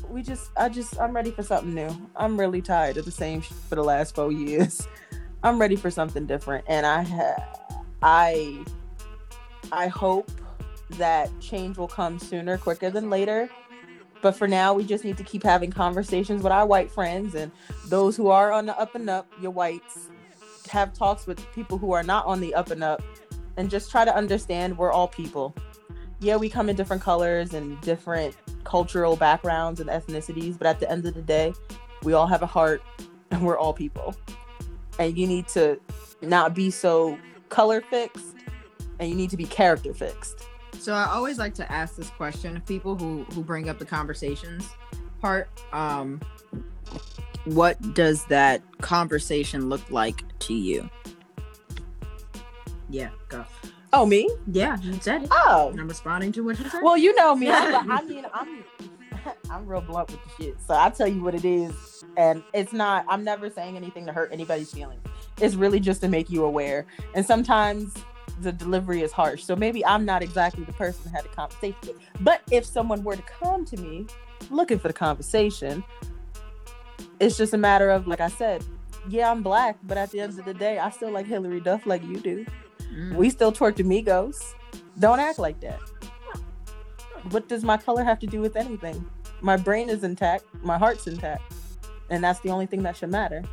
we just I just I'm ready for something new. I'm really tired of the same sh- for the last 4 years. I'm ready for something different and I ha- I I hope that change will come sooner quicker than later. But for now, we just need to keep having conversations with our white friends and those who are on the up and up, your whites, have talks with people who are not on the up and up and just try to understand we're all people. Yeah, we come in different colors and different cultural backgrounds and ethnicities, but at the end of the day, we all have a heart and we're all people. And you need to not be so color fixed and you need to be character fixed. So I always like to ask this question of people who who bring up the conversations part. Um, what does that conversation look like to you? Yeah, go. Oh, me? Yeah, you said it. Oh. I'm responding to what you said. Well, you know me. I'm, I mean, I'm I'm real blunt with the shit. So I tell you what it is, and it's not. I'm never saying anything to hurt anybody's feelings. It's really just to make you aware. And sometimes the delivery is harsh. So maybe I'm not exactly the person to have the conversation with. But if someone were to come to me looking for the conversation, it's just a matter of, like I said, yeah, I'm black, but at the end of the day, I still like Hilary Duff like you do. Mm. We still twerk Amigos. Don't act like that. What does my color have to do with anything? My brain is intact, my heart's intact, and that's the only thing that should matter.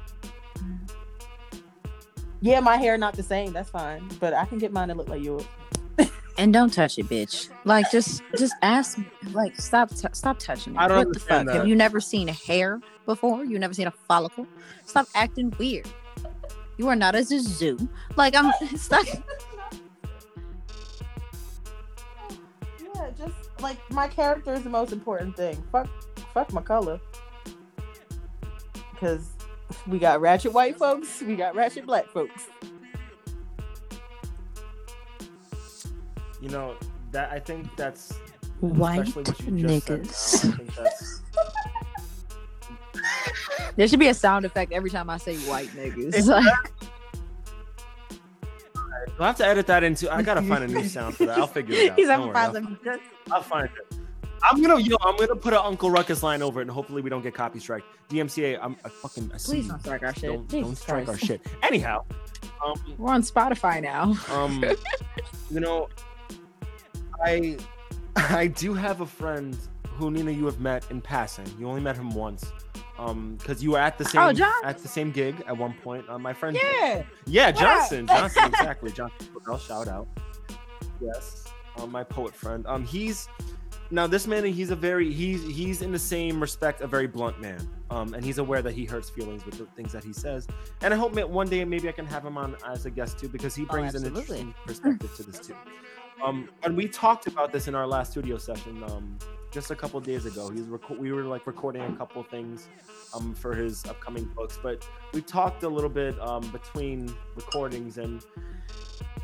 Yeah, my hair not the same. That's fine, but I can get mine to look like yours. And don't touch it, bitch. Like just just ask me. like stop t- stop touching it. I don't what the fuck? understand Have you never seen a hair before? You never seen a follicle? Stop acting weird. You are not as a zoo. Like I'm stop. Yeah, just like my character is the most important thing. Fuck, fuck my color. Because we got ratchet white folks, we got ratchet black folks. You know that I think that's White especially what you just niggas. now, I think that's There should be a sound effect every time I say white niggas. It's Like, I'll have to edit that into. I gotta find a new sound for that. I'll figure it out. he's Don't having worry, I'll, problems. I'll find it. I'm gonna, yo, I'm gonna put an Uncle Ruckus line over it, and hopefully we don't get copy strike. DMCA, I'm, I fucking, I Please don't strike our shit. Don't, don't strike our shit. Anyhow, um, We're on Spotify now. um, you know, I, I do have a friend who Nina you have met in passing. You only met him once, um, because you were at the same Oh, John? at the same gig at one point. Uh, my friend, Yeah. yeah, What up? Johnson, Johnson, exactly, Johnson. I'll shout out. Yes, um, my poet friend. Um, he's now this man. He's a very he's he's in the same respect a very blunt man. Um, and he's aware that he hurts feelings with the things that he says. And I hope one day maybe I can have him on as a guest too because he brings an Oh, absolutely. interesting perspective to this too. Um, and we talked about this in our last studio session. Um, just a couple days ago. He's reco- we were like recording a couple things um for his upcoming books, but we talked a little bit um between recordings and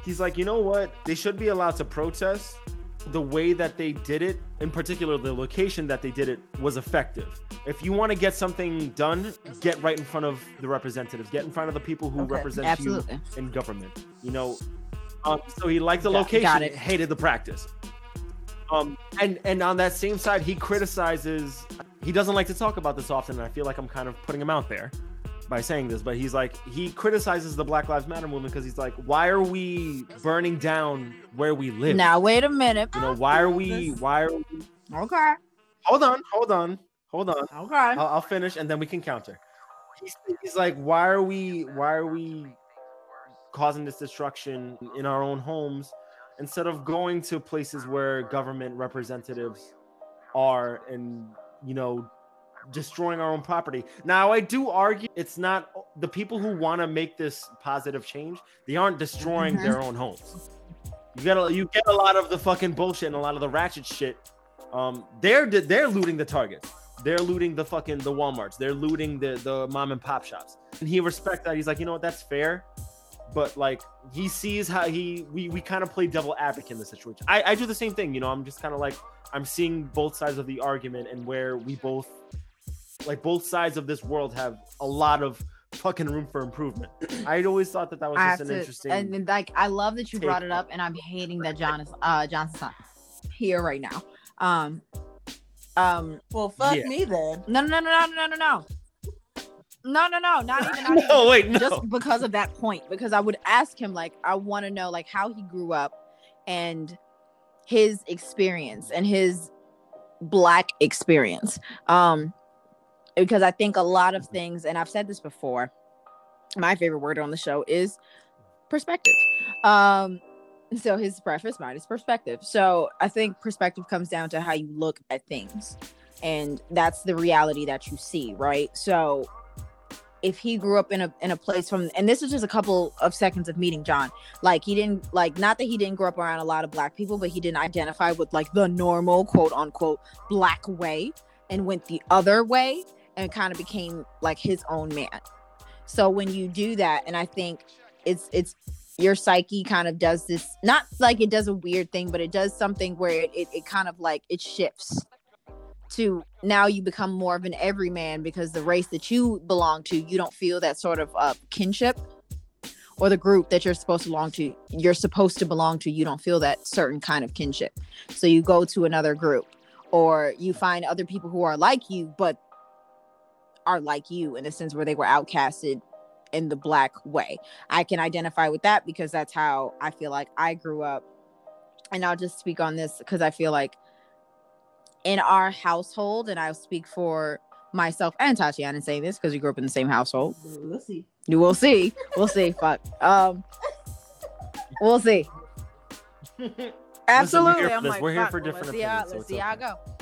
he's like, you know what? They should be allowed to protest. The way that they did it, in particular, the location that they did it was effective. If you want to get something done, get right in front of the representatives, get in front of the people who Okay, represent Absolutely. you in government. You know, um, so he liked the Got- location, got hated the practice. Um, and and on that same side, he criticizes. He doesn't like to talk about this often, and I feel like I'm kind of putting him out there by saying this. But he's like, he criticizes the Black Lives Matter movement because he's like, why are we burning down where we live? Now wait a minute. You know, why are we? Why are we? Okay. Hold on, hold on, hold on. Okay. I'll, I'll finish and then we can counter. He's, he's like, why are we? Why are we causing this destruction in our own homes instead of going to places where government representatives are and you know destroying our own property. Now, I do argue it's not the people who want to make this positive change. They aren't destroying Mhm. their own homes. You get a, you get a lot of the fucking bullshit and a lot of the ratchet shit. Um, they're they're looting the targets. They're looting the fucking the WalMarts. They're looting the the mom and pop shops. And he respects that. He's like, you know what, that's fair. But like he sees how he we we kind of play devil advocate in the situation. I I do the same thing. You know, I'm just kind of like I'm seeing both sides of the argument and where we both like both sides of this world have a lot of fucking room for improvement. I always thought that that was I just an to, interesting. And, and, like I love that you brought it up, and I'm hating that John is uh not here right now. Um, um. Well, fuck yeah. me then. No, no, no, no, no, no, no. No, no, no, not even. Not no, even. wait, no. Just because of that point, because I would ask him, like, I want to know, like, how he grew up, and his experience and his black experience. Um, because i think a lot of things and i've said this before my favorite word on the show is perspective. Um so his preface mine is perspective. So i think perspective comes down to how you look at things and that's the reality that you see right? So if he grew up in a in a place from and this is just a couple of seconds of meeting John. Like he didn't like not that he didn't grow up around a lot of black people, but he didn't identify with like the normal quote unquote black way and went the other way and kind of became like his own man. So when you do that, and I think it's it's your psyche kind of does this not like it does a weird thing, but it does something where it, it, it kind of like it shifts to now you become more of an everyman because the race that you belong to, you don't feel that sort of uh, kinship or the group that you're supposed to belong to, you're supposed to belong to, you don't feel that certain kind of kinship. So you go to another group or you find other people who are like you, but are like you in a sense where they were outcasted in the black way. I can identify with that because that's how I feel like I grew up. And I'll just speak on this because I feel like in our household, and I'll speak for myself and Tatiana saying this because we grew up in the same household. We'll see. You will see. We'll see. Fuck. Um, we'll see. Absolutely. here for I'm this. like, We're here for different let's see how, opinions, so let's see how I go.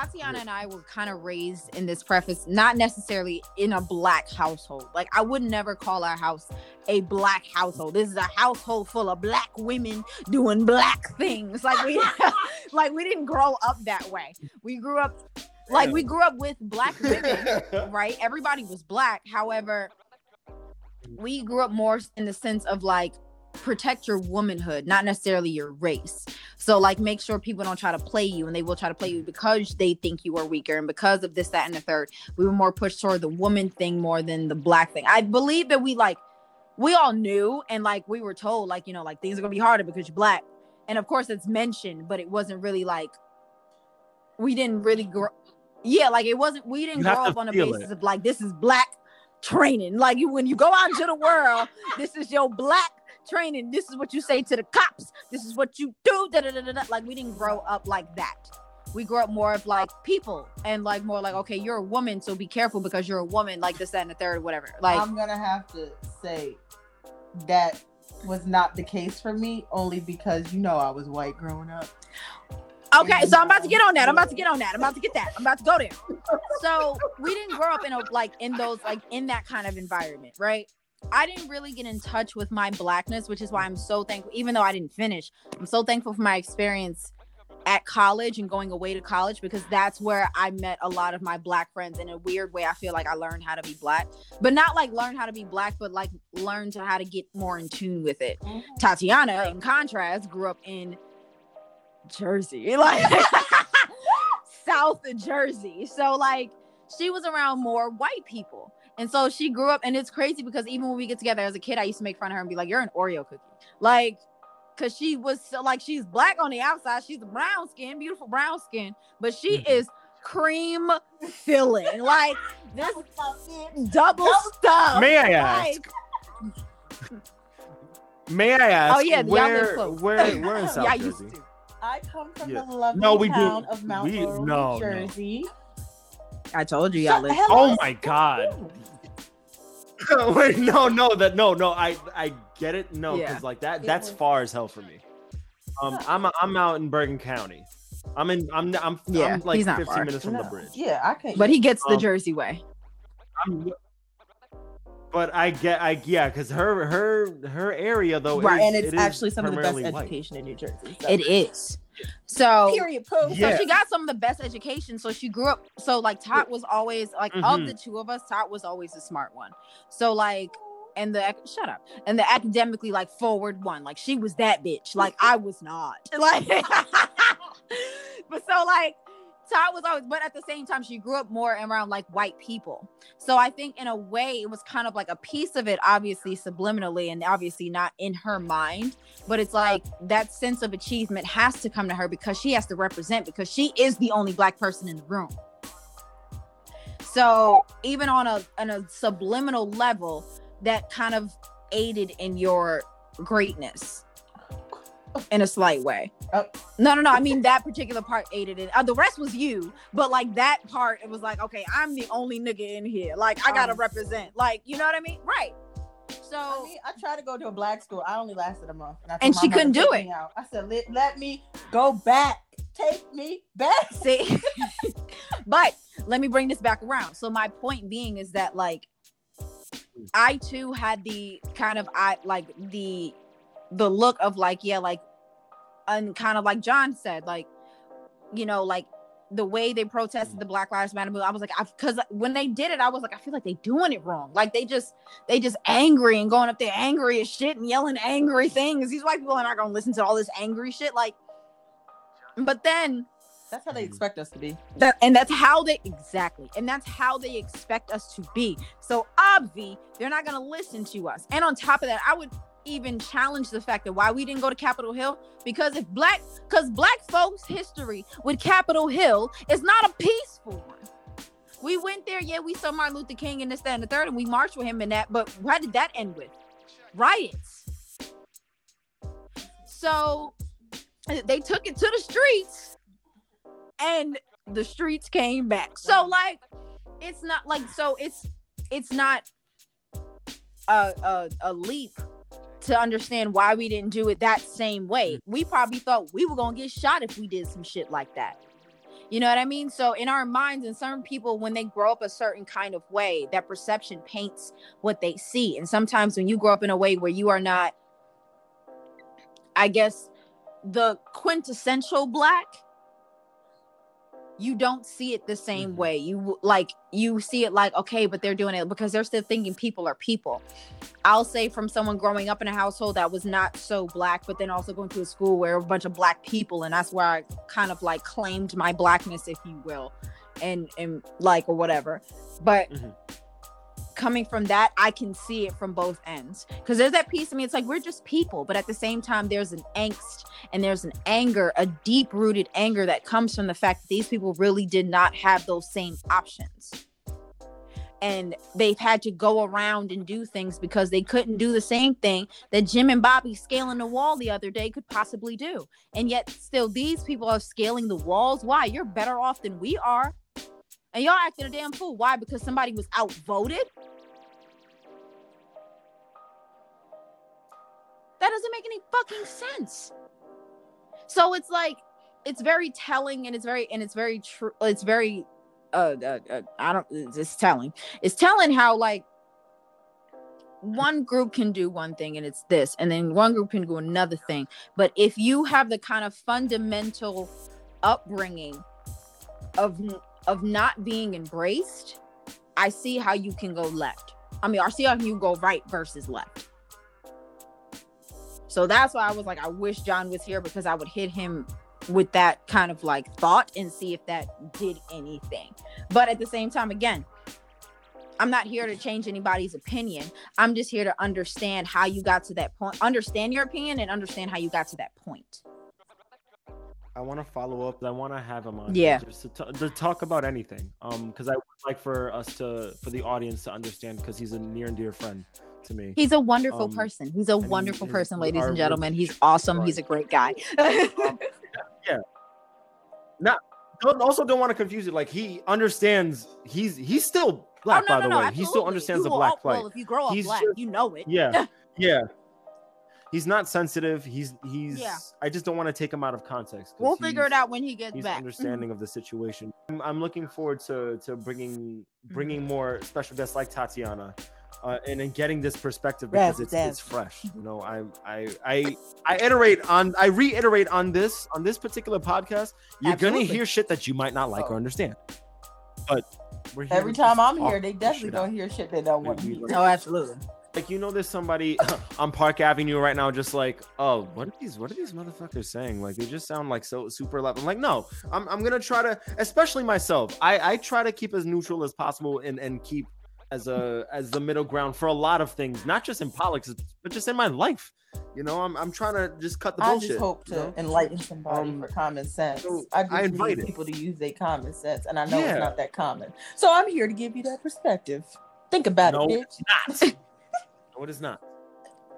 Tatiana and I were kind of raised in this preface, not necessarily in a black household. Like I would never call our house a black household. This is a household full of black women doing black things. Like we, like we didn't grow up that way. We grew up, like we grew up with black women right? Everybody was black. However, we grew up more in the sense of like protect your womanhood, not necessarily your race. So like make sure people don't try to play you and they will try to play you because they think you are weaker and because of this, that, and the third. We were more pushed toward the woman thing more than the black thing. I believe that we like we all knew and like we were told like you know like things are gonna be harder because you're black. And of course it's mentioned, but it wasn't really like we didn't really grow yeah, like it wasn't we didn't grow up on a basis it. of like this is black training. Like you when you go out into the world, this is your black training. This is what you say to the cops. This is what you do. Da, da, da, da. Like we didn't grow up like that. We grew up more of like people and like more like, okay, you're a woman, so be careful because you're a woman, like this, that, and the third, whatever. Like I'm gonna have to say that was not the case for me, only because you know I was white growing up. Okay, so I'm about to get on that. I'm about to get on that. I'm about to get that. I'm about to go there. So we didn't grow up in a like in those like in that kind of environment, right? I didn't really get in touch with my blackness, which is why I'm so thankful. Even though I didn't finish, I'm so thankful for my experience at college and going away to college because that's where I met a lot of my black friends. In a weird way, I feel like I learned how to be black, but not like learn how to be black, but like learn to how to get more in tune with it. Mm-hmm. Tatiana, in contrast, grew up in Jersey, like South of Jersey. So like she was around more white people. And so she grew up, and it's crazy because even when we get together as a kid, I used to make fun of her and be like, You're an Oreo cookie. Like, because she was so, like she's black on the outside. She's brown skin, beautiful brown skin, but she Mhm. is cream filling. Like this double stuff. May I ask? Like, May I ask? Oh, yeah, y'all live where, close. where, where in South yeah, I Jersey? used to. I come from Yeah. the lovely No, we do- town of Mount we- Laurel, no, New no. Jersey. I told you Shut y'all the live. Oh my god. Wait, no, no, that no, no. I I get it. No, because Yeah. like that, that's far as hell for me. Um, I'm I'm out in Bergen County. I'm in. I'm I'm, Yeah, I'm like he's not 15 far. minutes from the bridge. Yeah, I can't. But he gets the Um, Jersey way. I'm, but I get, I yeah, because her her her area though, right, is- and it's it is actually some of the best primarily white. education in New Jersey. So. It is. So Period. Pooh. Yeah. So she got some of the best education. So she grew up. So like Tot was always like of Mhm. the two of us, Tot was always the smart one. So like, and the shut up, and the academically like forward one. Like she was that bitch. Like I was not. Like, but so like. Tot was always, but at the same time, she grew up more around like white people. So I think in a way, it was kind of like a piece of it, obviously subliminally and obviously not in her mind but it's like that sense of achievement has to come to her because she has to represent because she is the only black person in the room so even on a on a subliminal level that kind of aided in your greatness in a slight way Oh. no no no i mean that particular part aided it uh, the rest was you but like that part it was like okay i'm the only nigga in here like i gotta Um. represent like you know what i mean right so I mean, I tried to go to a black school. I only lasted a month, told And she couldn't do it." I said, let, "Let me go back. Take me back." See, but let me bring this back around. So my point being is that like I too had the kind of I like the the look of like yeah like and kind of like John said like you know like the way they protested mm. the Black Lives Matter movement, I was like, because when they did it, I was like, I feel like they doing it wrong. Like they just, they just angry and going up there angry as shit and yelling angry things. These white people are not gonna listen to all this angry shit. Like, but then That's how they mm. expect us to be. that and that's how they exactly and that's how they expect us to be so obvi they're not going to listen to us and on top of that i would even challenge the fact that why we didn't go to capitol hill? Because if black because black folks history with capitol hill is not a peaceful one. We went there yeah we saw martin luther king and this that and the third and we marched with him in that but what did that end with? Riots. So they took it to the streets and the streets came back. So like it's not like so it's it's not a a, a leap to understand why we didn't do it that same way. Mm. We probably thought we were gonna get shot if we did some shit like that. You know what I mean? So in our minds, and certain people, when they grow up a certain kind of way, that perception paints what they see. And sometimes when you grow up in a way where you are not, I guess, the quintessential black, you don't see it the same Mhm. way. You like you see it like okay, but they're doing it because they're still thinking people are people. I'll say from someone growing up in a household that was not so black, but then also going to a school where a bunch of black people, and that's where I kind of like claimed my blackness, if you will, and and like or whatever. But Mhm. Coming from that, I can see it from both ends because there's that piece of me. It's like we're just people, but at the same time, there's an angst and there's an anger, a deep rooted anger that comes from the fact that these people really did not have those same options. And they've had to go around and do things because they couldn't do the same thing that Jim and Bobby scaling the wall the other day could possibly do. And yet, still, these people are scaling the walls. Why? You're better off than we are. And y'all acting a damn fool. Why? Because somebody was outvoted? That doesn't make any fucking sense. So it's like it's very telling and it's very and it's very true it's very uh, uh, uh I don't it's telling. It's telling how like one group can do one thing and it's this and then one group can do another thing. But if you have the kind of fundamental upbringing of of not being embraced, I see how you can go left. I mean, I see how you go right versus left. So that's why I was like, I wish John was here because I would hit him with that kind of like thought and see if that did anything. But at the same time, again, I'm not here to change anybody's opinion. I'm just here to understand how you got to that point. Understand your opinion and understand how you got to that point. I want to follow up. I want to have him on. Yeah. Just to, t- to talk about anything. Um, because I would like for us to, for the audience to understand, because he's a near and dear friend to me. He's a wonderful Um, person. He's a and he wonderful person, ladies and gentlemen. He's awesome. He's a great guy. Yeah. Now don't, also don't want to confuse it. Like he understands. He's he's still black, Oh, no, by the no, no, way. He still understands You the black al- plight. Well, if you grow up He's black, just- you know it. Yeah, yeah. He's not sensitive. He's he's. Yeah. I just don't want to take him out of context. We'll figure it out when he gets He's back. understanding of the situation. I'm, I'm looking forward to to bringing bringing Mm-hmm. more special guests like Tatiana, uh, and then getting this perspective because Yes, it's yes. it's fresh. You know, I I I I iterate on I reiterate on this on this particular podcast. You're Absolutely. gonna hear shit that you might not like Oh. or understand, but we're here Every time I'm here, they definitely shit gonna out. hear shit they don't want to hear. we- Oh, absolutely. Like you know, there's somebody on Park Avenue right now, just like, oh, what are these? What are these motherfuckers saying? Like they just sound like so super loud. I'm like, no, I'm, I'm gonna try to, especially myself. I I try to keep as neutral as possible and and keep as a as the middle ground for a lot of things, not just in politics, but just in my life. You know, I'm I'm trying to just cut the I bullshit. just hope to you know? enlighten somebody Um, for common sense. so I I invite people to use their common sense, and I know Yeah. it's not that common. So I'm here to give you that perspective. Think about No, it, it's not. no, it is not.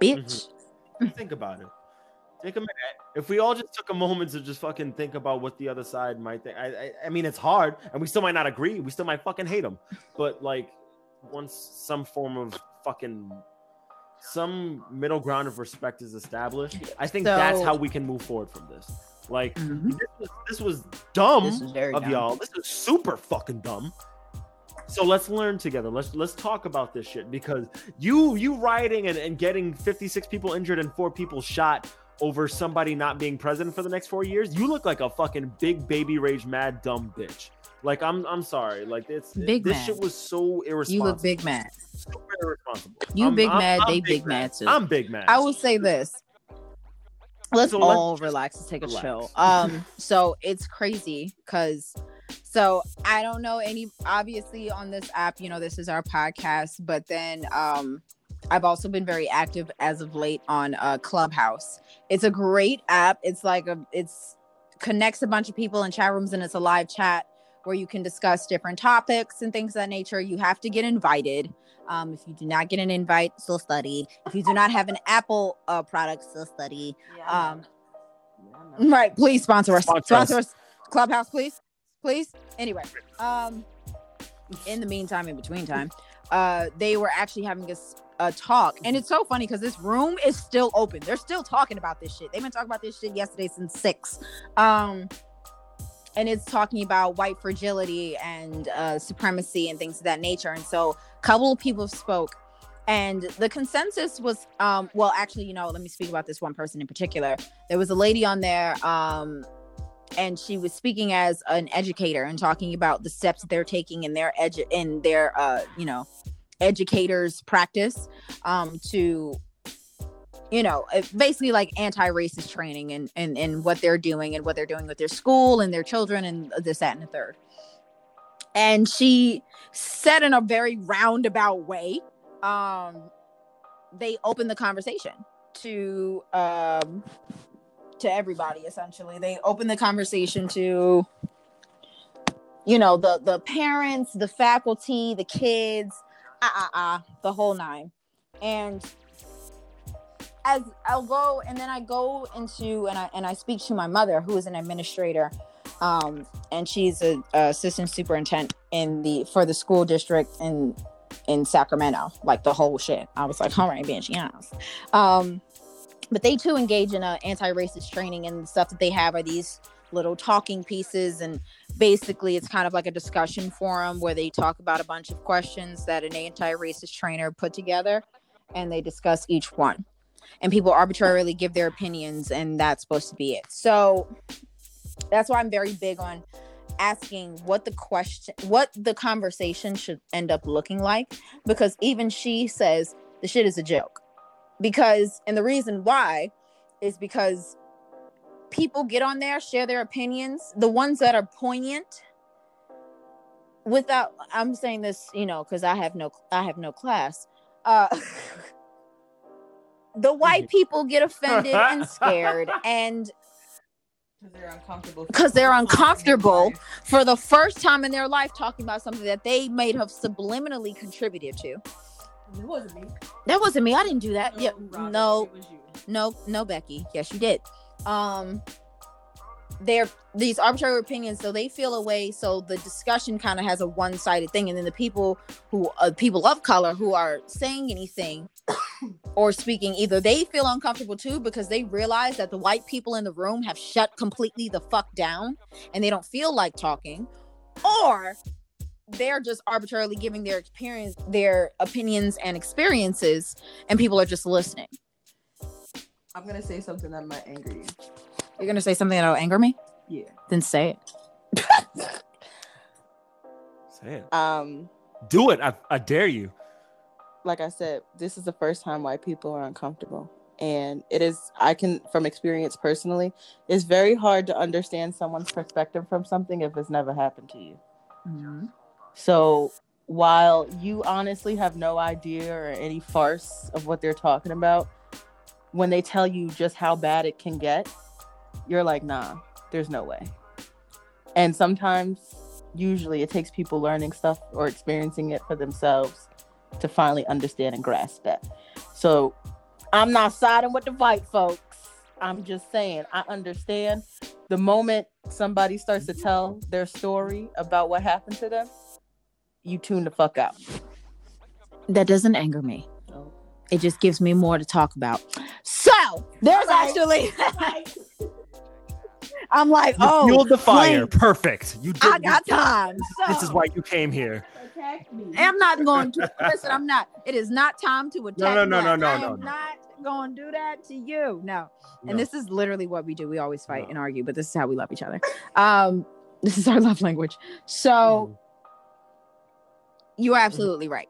Bitch. think about it. Take a minute. If we all just took a moment to just fucking think about what the other side might think, I, I, I mean, it's hard, and we still might not agree. We still might fucking hate them, but like, once some form of fucking some middle ground of respect is established, I think that's how we can move forward from this. Like, Mhm. this, was, this was dumb This is very of dumb. y'all. This is super fucking dumb. So let's learn together. Let's let's talk about this shit because you you rioting and, and getting 56 people injured and four people shot over somebody not being president for the next four years. You look like a fucking big baby rage mad dumb bitch. Like I'm I'm sorry. Like it's Big this mad. shit was so irresponsible. You look big mad. Irresponsible. You I'm- big I'm- mad, I'm they big mad too. I'm big mad. I will say this. Let's So let's all relax and take a relax. chill. Um, so it's crazy because so I don't know any obviously on this app, you know, this is our podcast, but then um I've also been very active as of late on uh Clubhouse. It's a great app. It's like a it's connects a bunch of people in chat rooms and it's a live chat where you can discuss different topics and things of that nature. You have to get invited. Um, if you do not get an invite, still study. If you do not have an Apple uh, product, still study. Um, right, please sponsor us. Sponsor Sponsor, us. us. Clubhouse, please, please. Anyway, um, in the meantime, in between time, uh, they were actually having a talk, and it's so funny because this room is still open. They're still talking about this shit. They've been talking about this shit yesterday since six. Um, and it's talking about white fragility and uh, supremacy and things of that nature. And so, a couple of people spoke, and the consensus was, um, well, actually, you know, let me speak about this one person in particular. There was a lady on there, um, and she was speaking as an educator and talking about the steps they're taking in their edu- in their, uh, you know, educators practice um, to you know, uh, basically like anti-racist training and, and and what they're doing and what they're doing with their school and their children and this, that, and the third. And she said in a very roundabout way, um, they opened the conversation to um to everybody essentially. They open the conversation to you know the the parents, the faculty, the kids, ah ah ah, the whole nine. And as I'll go and then I go into and I and I speak to my mother who is an administrator um and she's a, a assistant superintendent in the for the school district in in Sacramento like the whole shit I was like all right bitch yes um but they too engage in a anti-racist training and the stuff that they have are these little talking pieces and basically it's kind of like a discussion forum where they talk about a bunch of questions that an anti-racist trainer put together and they discuss each one. And people arbitrarily give their opinions and that's supposed to be it. So that's why i'm very big on asking what the question what the conversation should end up looking like because even she says the shit is a joke because and the reason why is because people get on there share their opinions the ones that are poignant without I'm saying this, you know, because I have no I have no class. Uh the white people get offended and scared and Because they're uncomfortable. 'Cause they're uncomfortable. for the first time in their life talking about something that they may have subliminally contributed to. It wasn't me. That wasn't me. I didn't do that. Yeah, Robin, no, was you. no, no, Becky. Yes, you did. Um, they're these arbitrary opinions, so they feel a way. So the discussion kind of has a one-sided thing, and then the people who, uh, people of color, who are saying anything or speaking, either they feel uncomfortable too because they realize that the white people in the room have shut completely the fuck down, and they don't feel like talking, or they're just arbitrarily giving their experience, their opinions and experiences, and people are just listening. I'm gonna say something that might anger you. You're gonna say something that'll anger me? Yeah. Then say it. Say it. Um, Do it. I, I dare you. like I said, this is the first time white people are uncomfortable. And it is, I can, from experience personally, it's very hard to understand someone's perspective from something if it's never happened to you. So while you honestly have no idea or any farce of what they're talking about, when they tell you just how bad it can get, you're like, nah, there's no way. And sometimes, usually, it takes people learning stuff or experiencing it for themselves to finally understand and grasp that. So I'm not siding with the white folks. I'm just saying, I understand the moment somebody starts to tell their story about what happened to them, you tune the fuck out. That doesn't anger me. It just gives me more to talk about. So there's Alright. actually I'm like, You oh fueled the fire. flame. Perfect. You did. I got time. So This is why you came here. I'm not going to listen. I'm not. It is not time to attack. no, no, no, black. no, I no, am no. not going to do that to you. No. No. And this is literally what we do. We always fight No. and argue, but this is how we love each other. Um, this is our love language. So you are mm-hmm. absolutely right.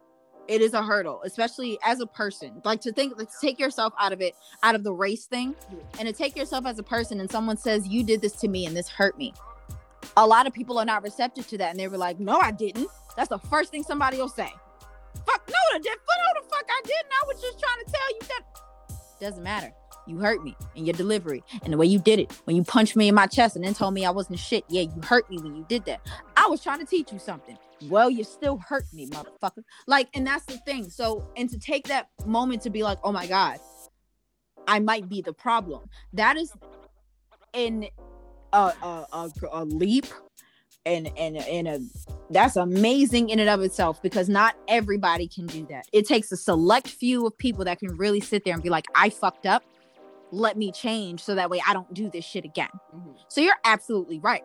It is a hurdle, especially as a person. Like to think, like to take yourself out of it, out of the race thing, and to take yourself as a person. And someone says, "You did this to me, and this hurt me." A lot of people are not receptive to that, and they were like, "No, I didn't." That's the first thing somebody will say. Fuck no, I did. No, the fuck I didn't. I was just trying to tell you that. Doesn't matter. You hurt me in your delivery and the way you did it. When you punched me in my chest and then told me I wasn't shit. Yeah, you hurt me when you did that. I was trying to teach you something. Well, you still hurt me, motherfucker. Like, and that's the thing. So, and to take that moment to be like, oh my God, I might be the problem. That is in a a, a, a leap and and and a that's amazing in and of itself because not everybody can do that. It takes a select few of people that can really sit there and be like, I fucked up. Let me change so that way I don't do this shit again. Mhm. So you're absolutely right.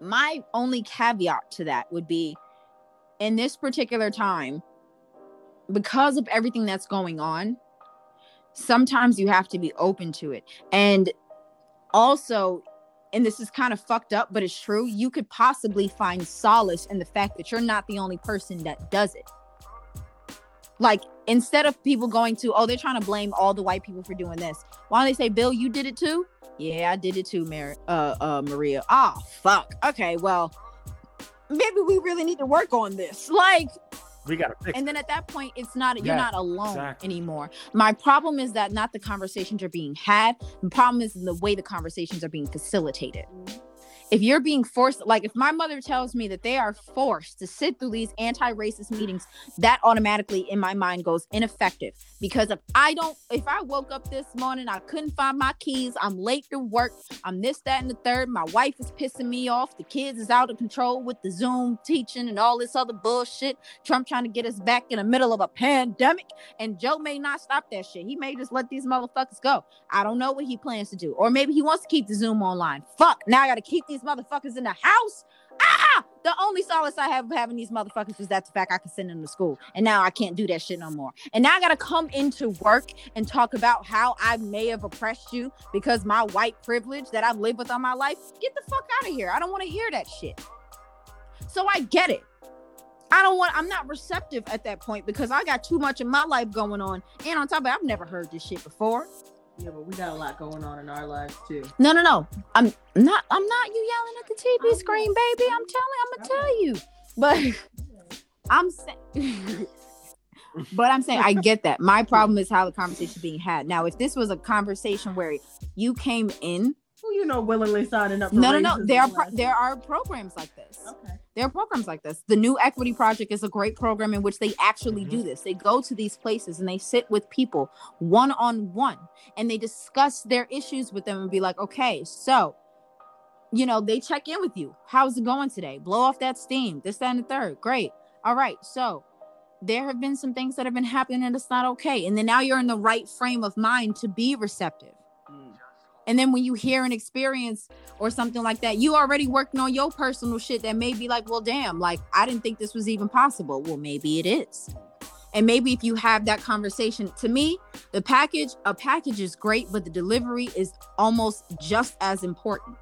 My only caveat to that would be in this particular time, because of everything that's going on, sometimes you have to be open to it. And also, and this is kind of fucked up, but it's true, you could possibly find solace in the fact that you're not the only person that does it. Like, instead of people going to, oh, they're trying to blame all the white people for doing this, why don't they say, Bill, you did it too? Yeah, I did it too, Mar- uh, uh, Maria. Oh, fuck. Okay, well, maybe we really need to work on this. Like, We gotta fix. and then at that point it's not you're Yeah, not alone exactly. anymore my problem is that not the conversations are being had the problem is the way the conversations are being facilitated if you're being forced like if my mother tells me that they are forced to sit through these anti-racist meetings that automatically in my mind goes ineffective because if i don't if i woke up this morning i couldn't find my keys i'm late to work i'm this that and the third my wife is pissing me off the kids is out of control with the zoom teaching and all this other bullshit trump trying to get us back in the middle of a pandemic and joe may not stop that shit he may just let these motherfuckers go I don't know what he plans to do. Or maybe he wants to keep the Zoom online. Fuck. Now I got to keep these motherfuckers in the house. Ah! The only solace I have having these motherfuckers was that the fact I can send them to school. And now I can't do that shit no more. And now I got to come into work and talk about how I may have oppressed you because my white privilege that I've lived with all my life. Get the fuck out of here. I don't want to hear that shit. So I get it. I don't want, I'm not receptive at that point because I got too much in my life going on. And on top of it, I've never heard this shit before. Yeah, but we got a lot going on in our lives too. No, no, no. I'm not. I'm not you yelling at the TV screen, baby. I'm telling. I'm gonna tell you. But I'm saying, but I'm saying I get that. My problem is how the conversation being had. Now, if this was a conversation where you came in, Who you know willingly signing up? For no, no, no, there are pro- there are programs like this. Okay. There are programs like this. The New Equity Project is a great program in which they actually Mhm. do this. They go to these places and they sit with people one on one and they discuss their issues with them and be like, okay, so, you know, they check in with you. How's it going today? Blow off that steam, this, that, and the third. Great. All right. So, there have been some things that have been happening and it's not okay. And then now you're in the right frame of mind to be receptive. Mm. And then when you hear an experience or something like that, you already working on your personal shit that may be like, well, damn, like I didn't think this was even possible. Well, maybe it is. And maybe if you have that conversation, to me, the package, a package is great, but the delivery is almost just as important.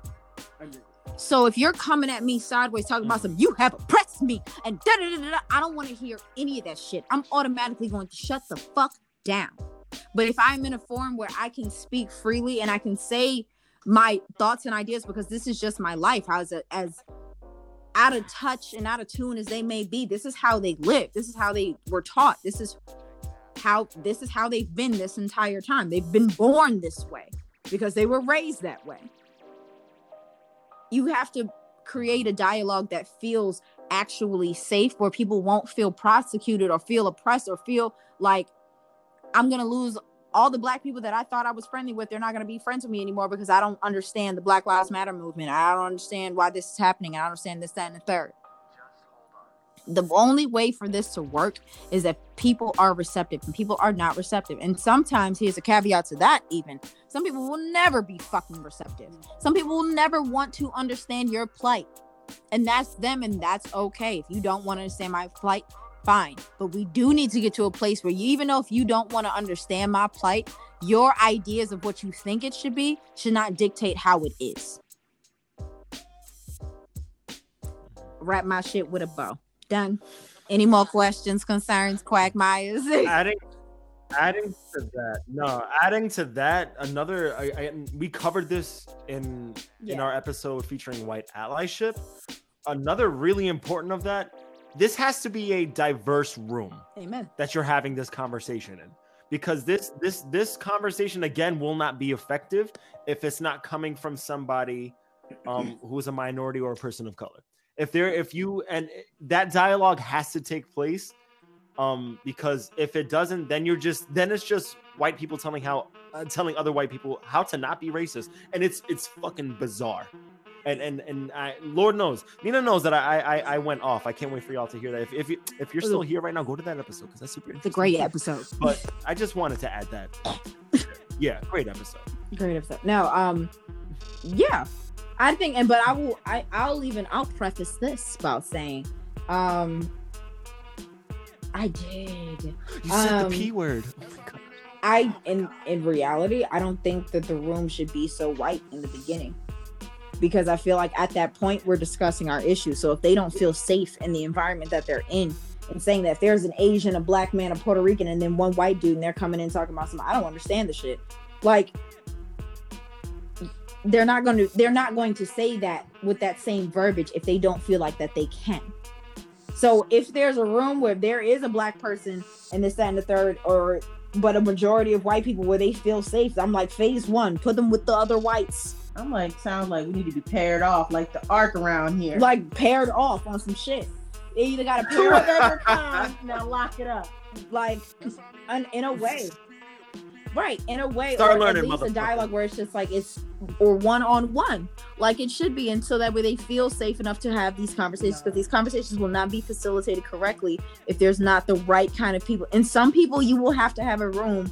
So if you're coming at me sideways talking about some, you have oppressed me and da da da, da, I don't want to hear any of that shit. I'm automatically going to shut the fuck down. But if I'm in a forum where I can speak freely and I can say my thoughts and ideas because this is just my life, how's it as out of touch and out of tune as they may be, this is how they live. This is how they were taught. This is how this is how they've been this entire time. They've been born this way because they were raised that way. You have to create a dialogue that feels actually safe where people won't feel prosecuted or feel oppressed or feel like I'm to lose all the black people that I thought I was friendly with. They're not going to be friends with me anymore because I don't understand the Black Lives Matter movement. I don't understand why this is happening. I don't understand this, that, and the third. The only way for this to work is that people are receptive and people are not receptive. And sometimes here's a caveat to that, even some people will never be fucking receptive. Some people will never want to understand your plight. And that's them, and that's okay. If you don't want to understand my plight, fine. But we do need to get to a place where you, even though if you don't want to understand my plight, your ideas of what you think it should be should not dictate how it is. Wrap my shit with a bow. Done. Any more questions, concerns, quagmires? adding adding to that no adding to that another I, I, we covered this in in our episode featuring white allyship another really important of that this has to be a diverse room Amen. that you're having this conversation in. Because this this this conversation again will not be effective if it's not coming from somebody um who is a minority or a person of color. If there if you and that dialogue has to take place um because if it doesn't then you're just then it's just white people telling how uh, telling other white people how to not be racist. And it's it's fucking bizarre and and and I, Lord knows, Nina knows that I, I I went off. I can't wait for y'all to hear that. If if, you, if you're still here right now, go to that episode because that's super. It's a great episode. But I just wanted to add that. Yeah, great episode. Great episode. No, um, yeah, I think, and but I will, I, I'll even, I'll preface this by saying, um, I did. You said Um, the p word. Oh my god. I in in reality, I don't think that the room should be so white in the beginning. Because I feel like at that point we're discussing our issues. So if they don't feel safe in the environment that they're in and saying that if there's an Asian, a black man, a Puerto Rican, and then one white dude and they're coming in talking about some I don't understand the shit. Like they're not going to they're not going to say that with that same verbiage if they don't feel like that they can. So if there's a room where there is a black person and this, that, and the third, or but a majority of white people where they feel safe, I'm like phase one, put them with the other whites, I'm like, sounds like we need to be paired off, like the arc around here. like paired off on some shit. They either got to two pair of every time, Now lock it up. like an, in a way. Right in a way Start or learning, at least a dialogue where it's just like it's or one on one like it should be and so that way they feel safe enough to have these conversations because these conversations will not be facilitated correctly if there's not the right kind of people. And some people you will have to have a room.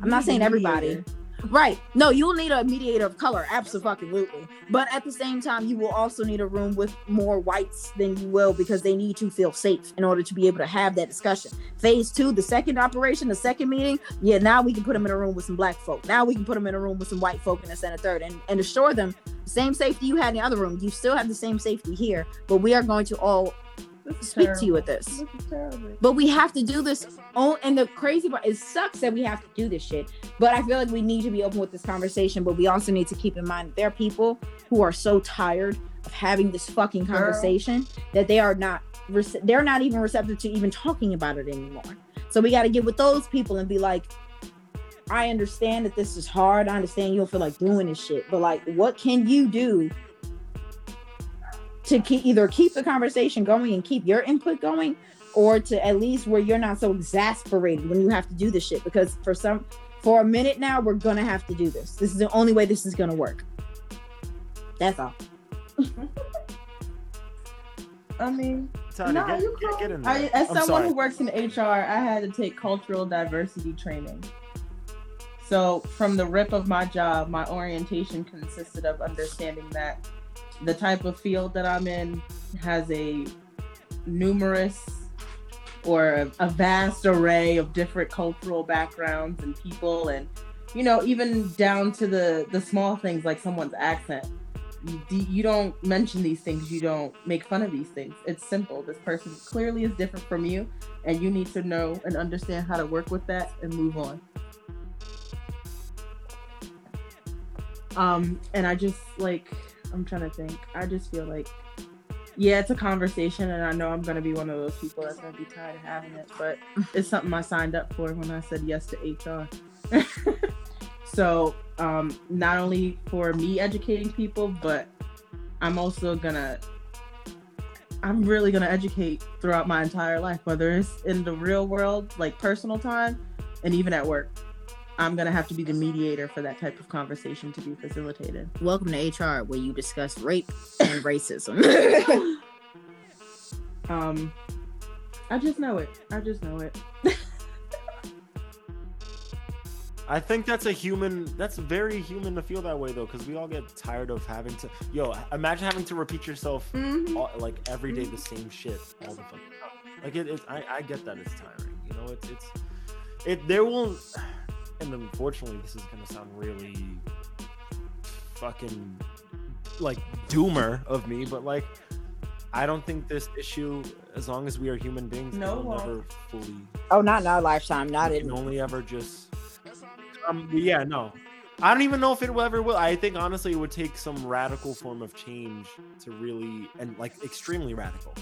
I'm not saying everybody Right. No, you'll need a mediator of color, absolutely. But at the same time, you will also need a room with more whites than you will because they need to feel safe in order to be able to have that discussion. Phase two, the second operation, the second meeting, yeah, now we can put them in a room with some black folk. Now we can put them in a room with some white folk in the center third and, and assure them same safety you had in the other room. You still have the same safety here, but we are going to all speak terrible. to you with this. This. But we have to do this. Oh, and the crazy part, it sucks that we have to do this shit. But I feel like we need to be open with this conversation. But we also need to keep in mind that there are people who are so tired of having this fucking Girl. conversation that they are not. They're not even receptive to even talking about it anymore. So we got to get with those people and be like, I understand that this is hard. I understand you don't feel like doing this shit, but like, what can you do to keep either keep the conversation going and keep your input going, or to at least where you're not so exasperated when you have to do this shit? Because for some, for a minute now, we're gonna have to do this. This is the only way this is gonna work. That's all. I mean, Tanya, No, get, you get, get in there. I, as I'm someone sorry. who works in HR, I had to take cultural diversity training. So, from the rip of my job, my orientation consisted of understanding that the type of field that I'm in has a numerous or a, vast array of different cultural backgrounds and people and you know even down to the the small things like someone's accent. You don't mention these things you don't make fun of these things. It's simple. This person clearly is different from you and you need to know and understand how to work with that and move on. Um and i just like i'm trying to think. I just feel like yeah it's a conversation and i know i'm to be one of those people that's to be tired of having it but it's something i signed up for when i said yes to hr so um not only for me educating people but i'm also gonna i'm really gonna educate throughout my entire life whether it's in the real world like personal time and even at work i'm gonna have to be the mediator for that type of conversation to be facilitated Welcome to HR, where you discuss rape and racism. um i just know it i just know it I think that's a human. That's very human to feel that way though, because we all get tired of having to. Yo, imagine having to repeat yourself all, like every day the same shit all the fucking time. Like it, it's I, I get that it's tiring. You know, it's it's it. There will, and unfortunately, this is gonna sound really fucking like doomer of me, but like I don't think this issue, as long as we are human beings, No, will well- never fully. oh, not in our lifetime. Not we in. only ever just. Um. Yeah. No. I don't even know if it will ever will. I think honestly, it would take some radical form of change to really and like extremely radical.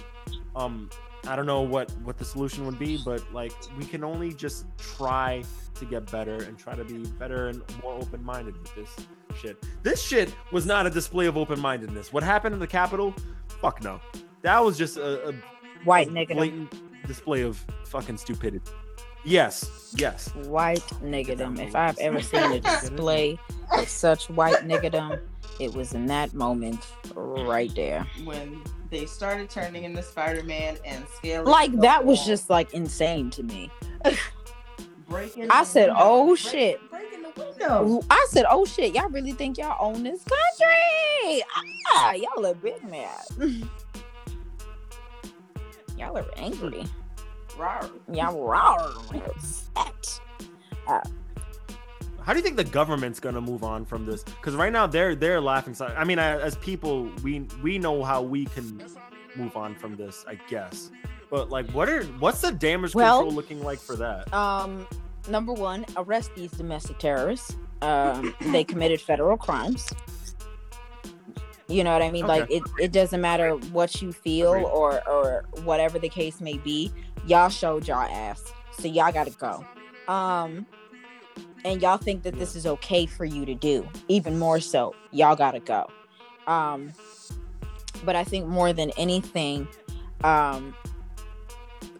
Um. I don't know what what the solution would be, but like we can only just try to get better and try to be better and more open minded with this shit. This shit was not a display of open mindedness. What happened in the Capitol? Fuck no. That was just a, a White a nigga. blatant display of fucking stupidity. Yes, yes. White niggerdom. If I've ever seen a display of such white niggerdom, it was in that moment right there. when they started turning into spider-man and scaling Like that was just like insane to me. breaking I said, window, "Oh, break- shit." breaking the window I said, "Oh shit, y'all really think y'all own this country? Ah, y'all are big mad. y'all are angry. Rawr. Y'all raw. upset. How do you think the government's gonna move on from this? Because right now they're they're laughing. So I mean, I- as people, we we know how we can move on from this, I guess. But like, what are what's the damage Well- control looking like for that? Um, number one, arrest these domestic terrorists. Um, they committed federal crimes. You know what I mean? Like it, it doesn't matter what you feel or or whatever the case may be. Y'all showed y'all ass, so y'all got to go. Um, and y'all think that this is okay for you to do, even more so. Y'all got to go. Um, but I think more than anything, um,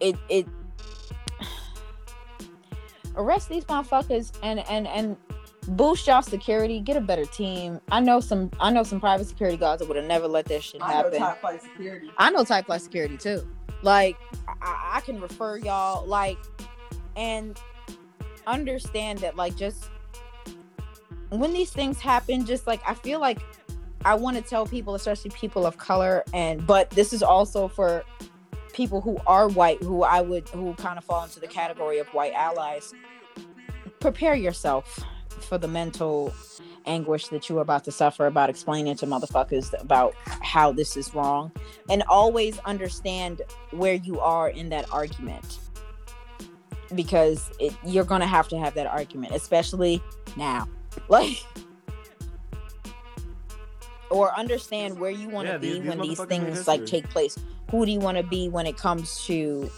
it it arrest these motherfuckers and and and boost y'all security get a better team i know some i know some private security guards that would have never let that shit I know happen top flight security. I know type flight security too. Like I, I can refer y'all like and understand that like just when these things happen, just like I feel like I want to tell people, especially people of color, and but this is also for people who are white, who I would who kind of fall into the category of white allies. Prepare yourself for the mental anguish that you're about to suffer about explaining to motherfuckers about how this is wrong and always understand where you are in that argument because it, you're gonna have to have that argument especially now like or understand where you want to Yeah, be these- these when these motherfuckers things like take place. Who do you want to be when it comes to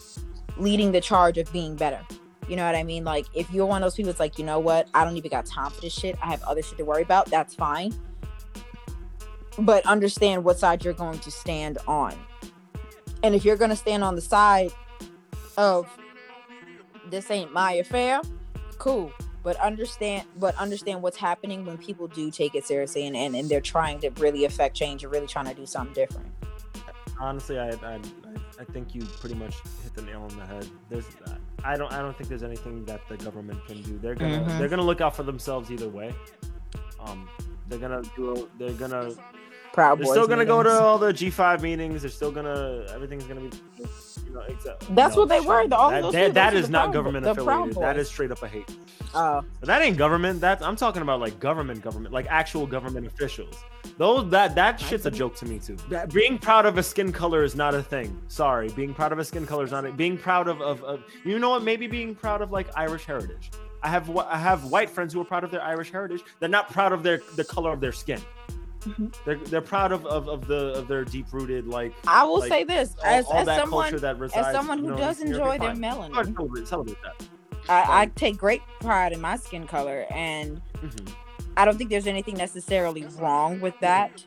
leading the charge of being better? You know what I mean? Like if you're one of those people it's like, you know what, I don't even got time for this shit. I have other shit to worry about. That's fine. But understand what side you're going to stand on. And if you're going to stand on the side of this ain't my affair, cool. But understand but understand what's happening when people do take it seriously and, and, and they're trying to really affect change and really trying to do something different. honestly, I, I, I- I think you pretty much hit the nail on the head. There's, I don't, I don't think there's anything that the government can do. They're gonna, Mhm. they're gonna look out for themselves either way. Um, they're gonna do, they're gonna, Proud they're Boys. still gonna go to all the G5 meetings. They're still gonna, everything's gonna be, know, That's no, what they were, the- all that, those that, that is not Proud- government affiliated. That is straight up a hate. Oh. But that ain't government. That's I'm talking about like government, government, like actual government officials. Those that that shit's a joke to me too. That, being proud of a skin color is not a thing. Sorry, being proud of a skin color is not. A, being proud of, of of you know what? Maybe being proud of like Irish heritage. I have I have white friends who are proud of their Irish heritage. They're not proud of their the color of their skin. Mhm. They're they're proud of, of, of the of their deep rooted like I will Like, say this all, as, all as that someone that resides. as someone you who know, does enjoy their melanin, celebrate, celebrate that. I, I take great pride in my skin color, and Mhm. I don't think there's anything necessarily wrong with that.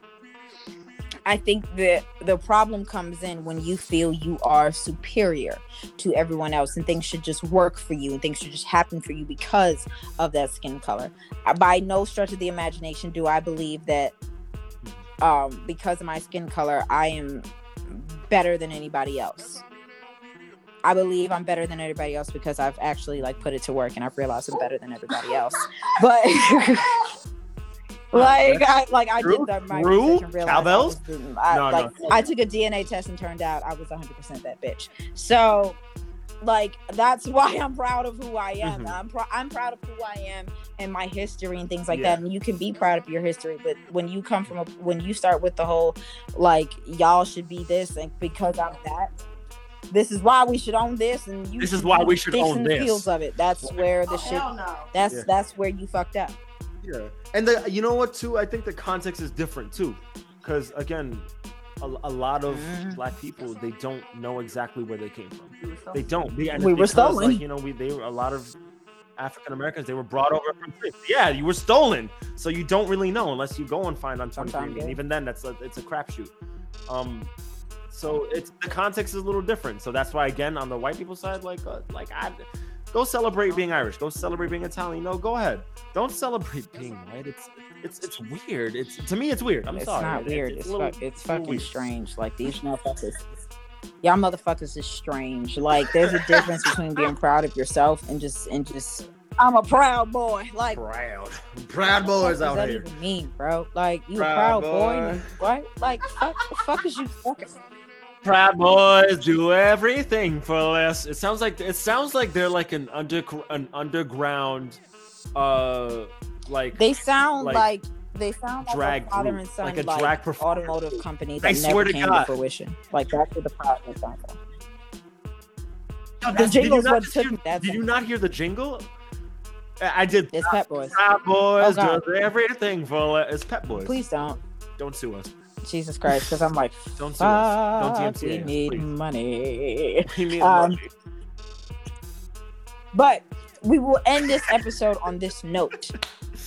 I think that the problem comes in when you feel you are superior to everyone else and things should just work for you and things should just happen for you because of that skin color. By no stretch of the imagination do I believe that um, because of my skin color, I am better than anybody else. I believe I'm better than everybody else because I've actually like put it to work and I've realized I'm better than everybody else. But like I like I did that my true. research and realized I, Cowbells? was I, No, no. like I took a DNA test and turned out I was 100% that bitch. So like that's why I'm proud of who I am. Mhm. I'm pr- I'm proud of who I am and my history and things like Yeah. that. And you can be proud of your history, but when you come from a when you start with the whole like y'all should be this and because I'm that, this is why we should own this and you This is why we should own and this. Fields of it. That's where the shit. That's Yeah. that's where you fucked up. Yeah. And the you know what too? I think the context is different too, because again, a, a lot of Mhm. black people they don't know exactly where they came from. They don't. They- We were stolen. Like, you know, we they were a lot of African Americans. They were brought over from. Yeah, you were stolen, so you don't really know unless you go and find on 23 Sometimes, and yeah. even then, that's a, it's a crapshoot. Um, so it's the context is a little different. So that's why again on the white people side, like uh, like I go celebrate being Irish, go celebrate being Italian. No, go ahead. Don't celebrate being white. It's it's it's weird. It's to me, it's weird. I'm sorry. it's sorry. not weird. It's, It's, a little- fuck, it's fucking weird. strange. Like these motherfuckers. Y'all motherfuckers is strange. Like there's a difference between being proud of yourself and just and just I'm a proud boy. Like Proud. Proud boys what does out that here. even mean, bro? Like you Proud a proud boy? boy. What? Like fuck, the fuck is you fucking? Proud boys do everything for less. It sounds like it sounds like they're like an under an underground, uh, like They sound Like, like, they sound like drag a father group, and son, like a like drag performer. automotive company I that swear never to came God. to fruition. Like that's what the boy sounds like. Yo, The that's- did you jingle's not what took hear- Did you not hear the jingle? I I did. It's Pep Boys. Proud boys Oh, God. do everything for less. It's Pep Boys. Please don't. don't sue us. Jesus Christ, because I'm like, Don't us. Don't DMCA we us, need please. money. We need Um, money. But we will end this episode on this note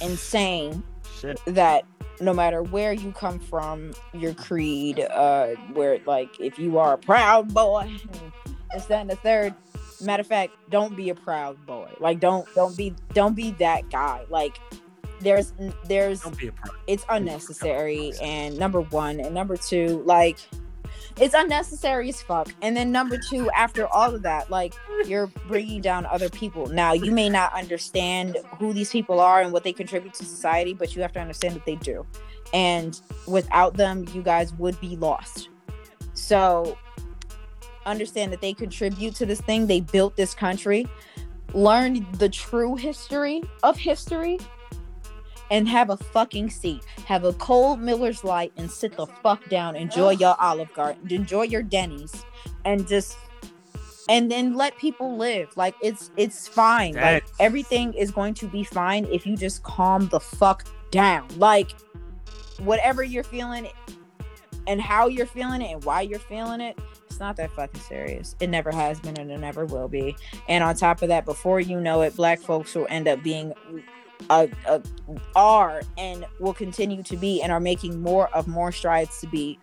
in saying Shit. that no matter where you come from, your creed, uh, where like if you are a proud boy, and this, that, and the third. Matter of fact, don't be a proud boy. Like don't don't be don't be that guy. Like there's there's Don't be a it's unnecessary and number one and number two like it's unnecessary as fuck. And then number two after all of that like you're bringing down other people. Now you may not understand who these people are and what they contribute to society but you have to understand that they do. And without them you guys would be lost. So understand that they contribute to this thing. They built this country. Learn the true history of history and have a fucking seat. Have a cold Miller's Light and sit the fuck down. Enjoy your Olive Garden. Enjoy your Denny's, and just and then let people live. Like it's it's fine. Like everything is going to be fine if you just calm the fuck down. Like whatever you're feeling and how you're feeling it and why you're feeling it, it's not that fucking serious. It never has been and it never will be. And on top of that, before you know it, black folks will end up being a, a are and will continue to be and are making more of more strides to be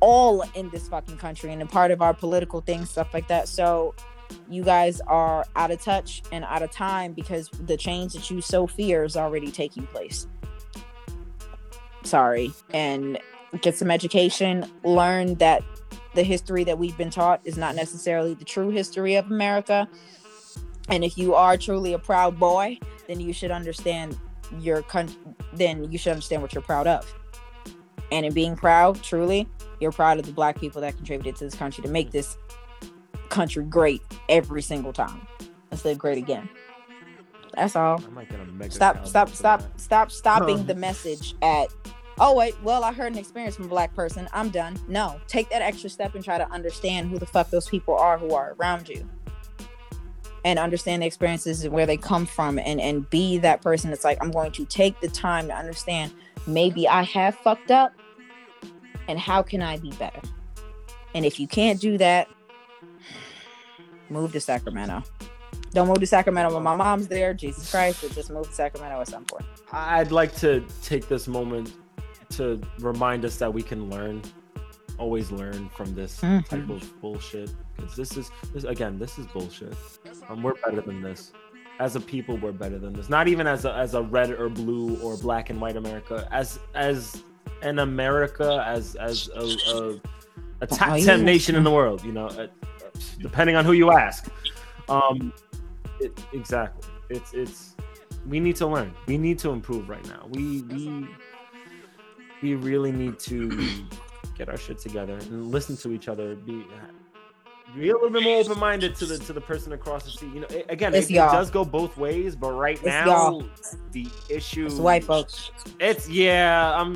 all in this fucking country and a part of our political things, stuff like that. So you guys are out of touch and out of time because the change that you so fear is already taking place. Sorry. And get some education, learn that the history that we've been taught is not necessarily the true history of America. And if you are truly a proud boy, then you should understand your country, then you should understand what you're proud of. And in being proud, truly, you're proud of the black people that contributed to this country to make this country great every single time. Let's live great again. That's all. I might get a mega Stop, stop, stop, that. stop, stopping Um. the message at. Oh wait, well I heard an experience from a black person. I'm done. No, take that extra step and try to understand who the fuck those people are who are around you, and understand the experiences and where they come from, and and be that person. that's like I'm going to take the time to understand. Maybe I have fucked up, and how can I be better? And if you can't do that, move to Sacramento. Don't move to Sacramento when my mom's there. Jesus Christ, but just move to Sacramento at some point. I'd like to take this moment to remind us that we can learn, always learn from this Mhm. type of bullshit. Because this is, this, again, this is bullshit. Um, we're better than this. As a people, we're better than this. Not even as a, as a red or blue or black and white America. As as an America, as as a, a, a top ten nation in the world. You know, uh, depending on who you ask. Um, it, exactly. It's it's we need to learn. We need to improve right now. We we we really need to get our shit together and listen to each other. Be be a little bit more open minded to the to the person across the street. You know, it- again, it, it does go both ways, but right It's now y'all. the issue It's white folks. It's yeah. I'm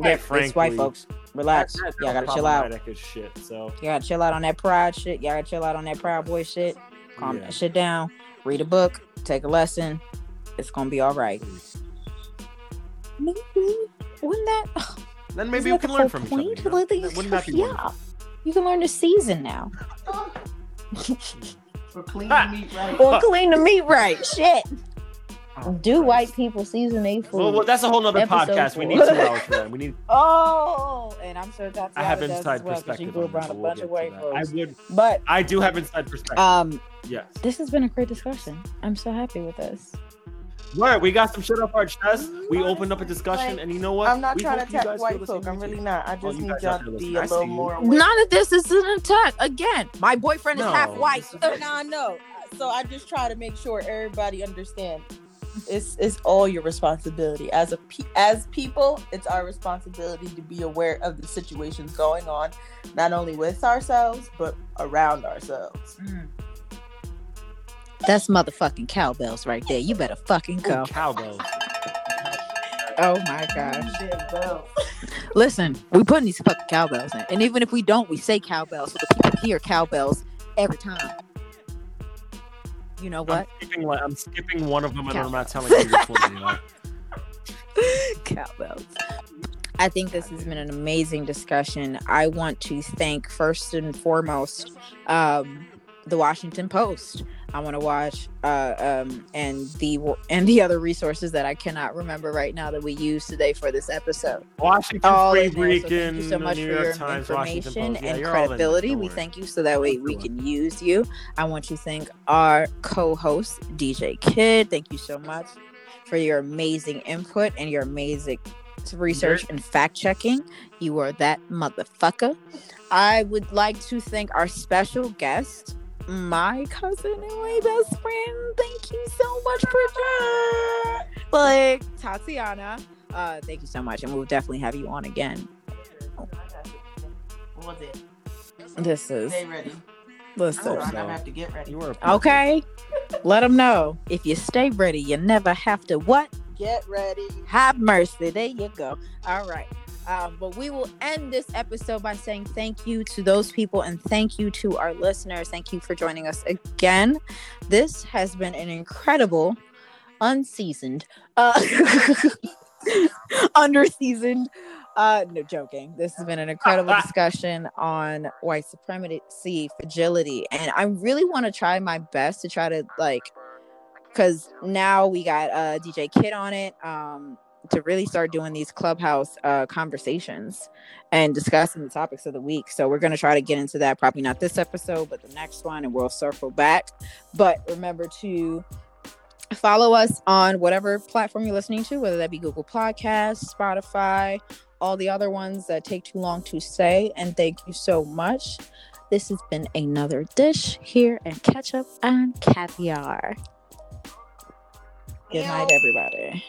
Yeah, frankly, it's white folks. Relax. that- Y'all gotta chill out. shit. So You gotta chill out on that pride shit. Y'all gotta chill out on that proud boy shit. Calm yeah, that shit down. Read a book. Take a lesson. It's gonna be all right. Maybe wouldn't that? Then maybe we can learn from each other. You know? Wouldn't that be yeah. wonderful? You can learn to season now. For clean Ha! meat, right? Or clean the meat right. Shit. Do white people season their food? Well, well, that's a whole nother Episode podcast. We four. need two hours for that. We need. Oh, and I'm sure Tatiana I have does inside as well, 'cause perspective. She grew on around this, a we'll bunch of white folks. I would. But I do have inside perspective. um, yes. this has been a great discussion. I'm so happy with this. Word, we got some shit off our chest. We opened up a discussion, Like, and you know what? I'm not We trying to hope attack white the folk. I'm really not. I Oh, just you need y'all to be a little more aware. None of this is an attack. Again, my boyfriend is No, half white. this is- So now I know. So I just try to make sure everybody understands. It's it's all your responsibility as a pe- as people. It's our responsibility to be aware of the situations going on, not only with ourselves but around ourselves. Mm. That's motherfucking cowbells right there. You better fucking Ooh, go. cowbells. Oh my gosh. Listen, we putting these fucking cowbells in. And even if we don't, we say cowbells so the people hear cowbells every time. You know I'm what? skipping, like, I'm skipping one of them, and I'm not telling you which one. You know? cowbells. I think this has been an amazing discussion. I want to thank first and foremost um, the Washington Post. I want to watch uh, um, and the and the other resources that I cannot remember right now that we used today for this episode. Washington All Free there. So thank you so much New for York your Times, information Yeah, and you're all in there. credibility. We thank you so that way we can use you. I want to thank our co-host DJ Kid. Thank you so much for your amazing input and your amazing research and fact checking. You are that motherfucker. I would like to thank our special guest, my cousin and my best friend. Thank you so much, for Bridget. Like Tatiana. Uh, thank you so much, and we'll definitely have you on again. What was it? This is Stay ready. listen. hope I so. never have to get ready. You were Okay, let them know if you stay ready, you never have to what Get ready. have mercy. There you go. All right. Um, but we will end this episode by saying thank you to those people and thank you to our listeners. Thank you for joining us again. This has been an incredible, unseasoned, uh, underseasoned Uh, no joking. This has been an incredible discussion on white supremacy, fragility, and I really want to try my best to try to like, because now we got uh DJ Kid on it. Um, to really start doing these clubhouse uh conversations and discussing the topics of the week. So we're gonna try to get into that. Probably not this episode, but the next one, and we'll circle back. But remember to follow us on whatever platform you're listening to, whether that be Google Podcasts, Spotify, all the other ones that take too long to say. And thank you so much. This has been another dish here at Ketchup and Caviar. Good night, everybody.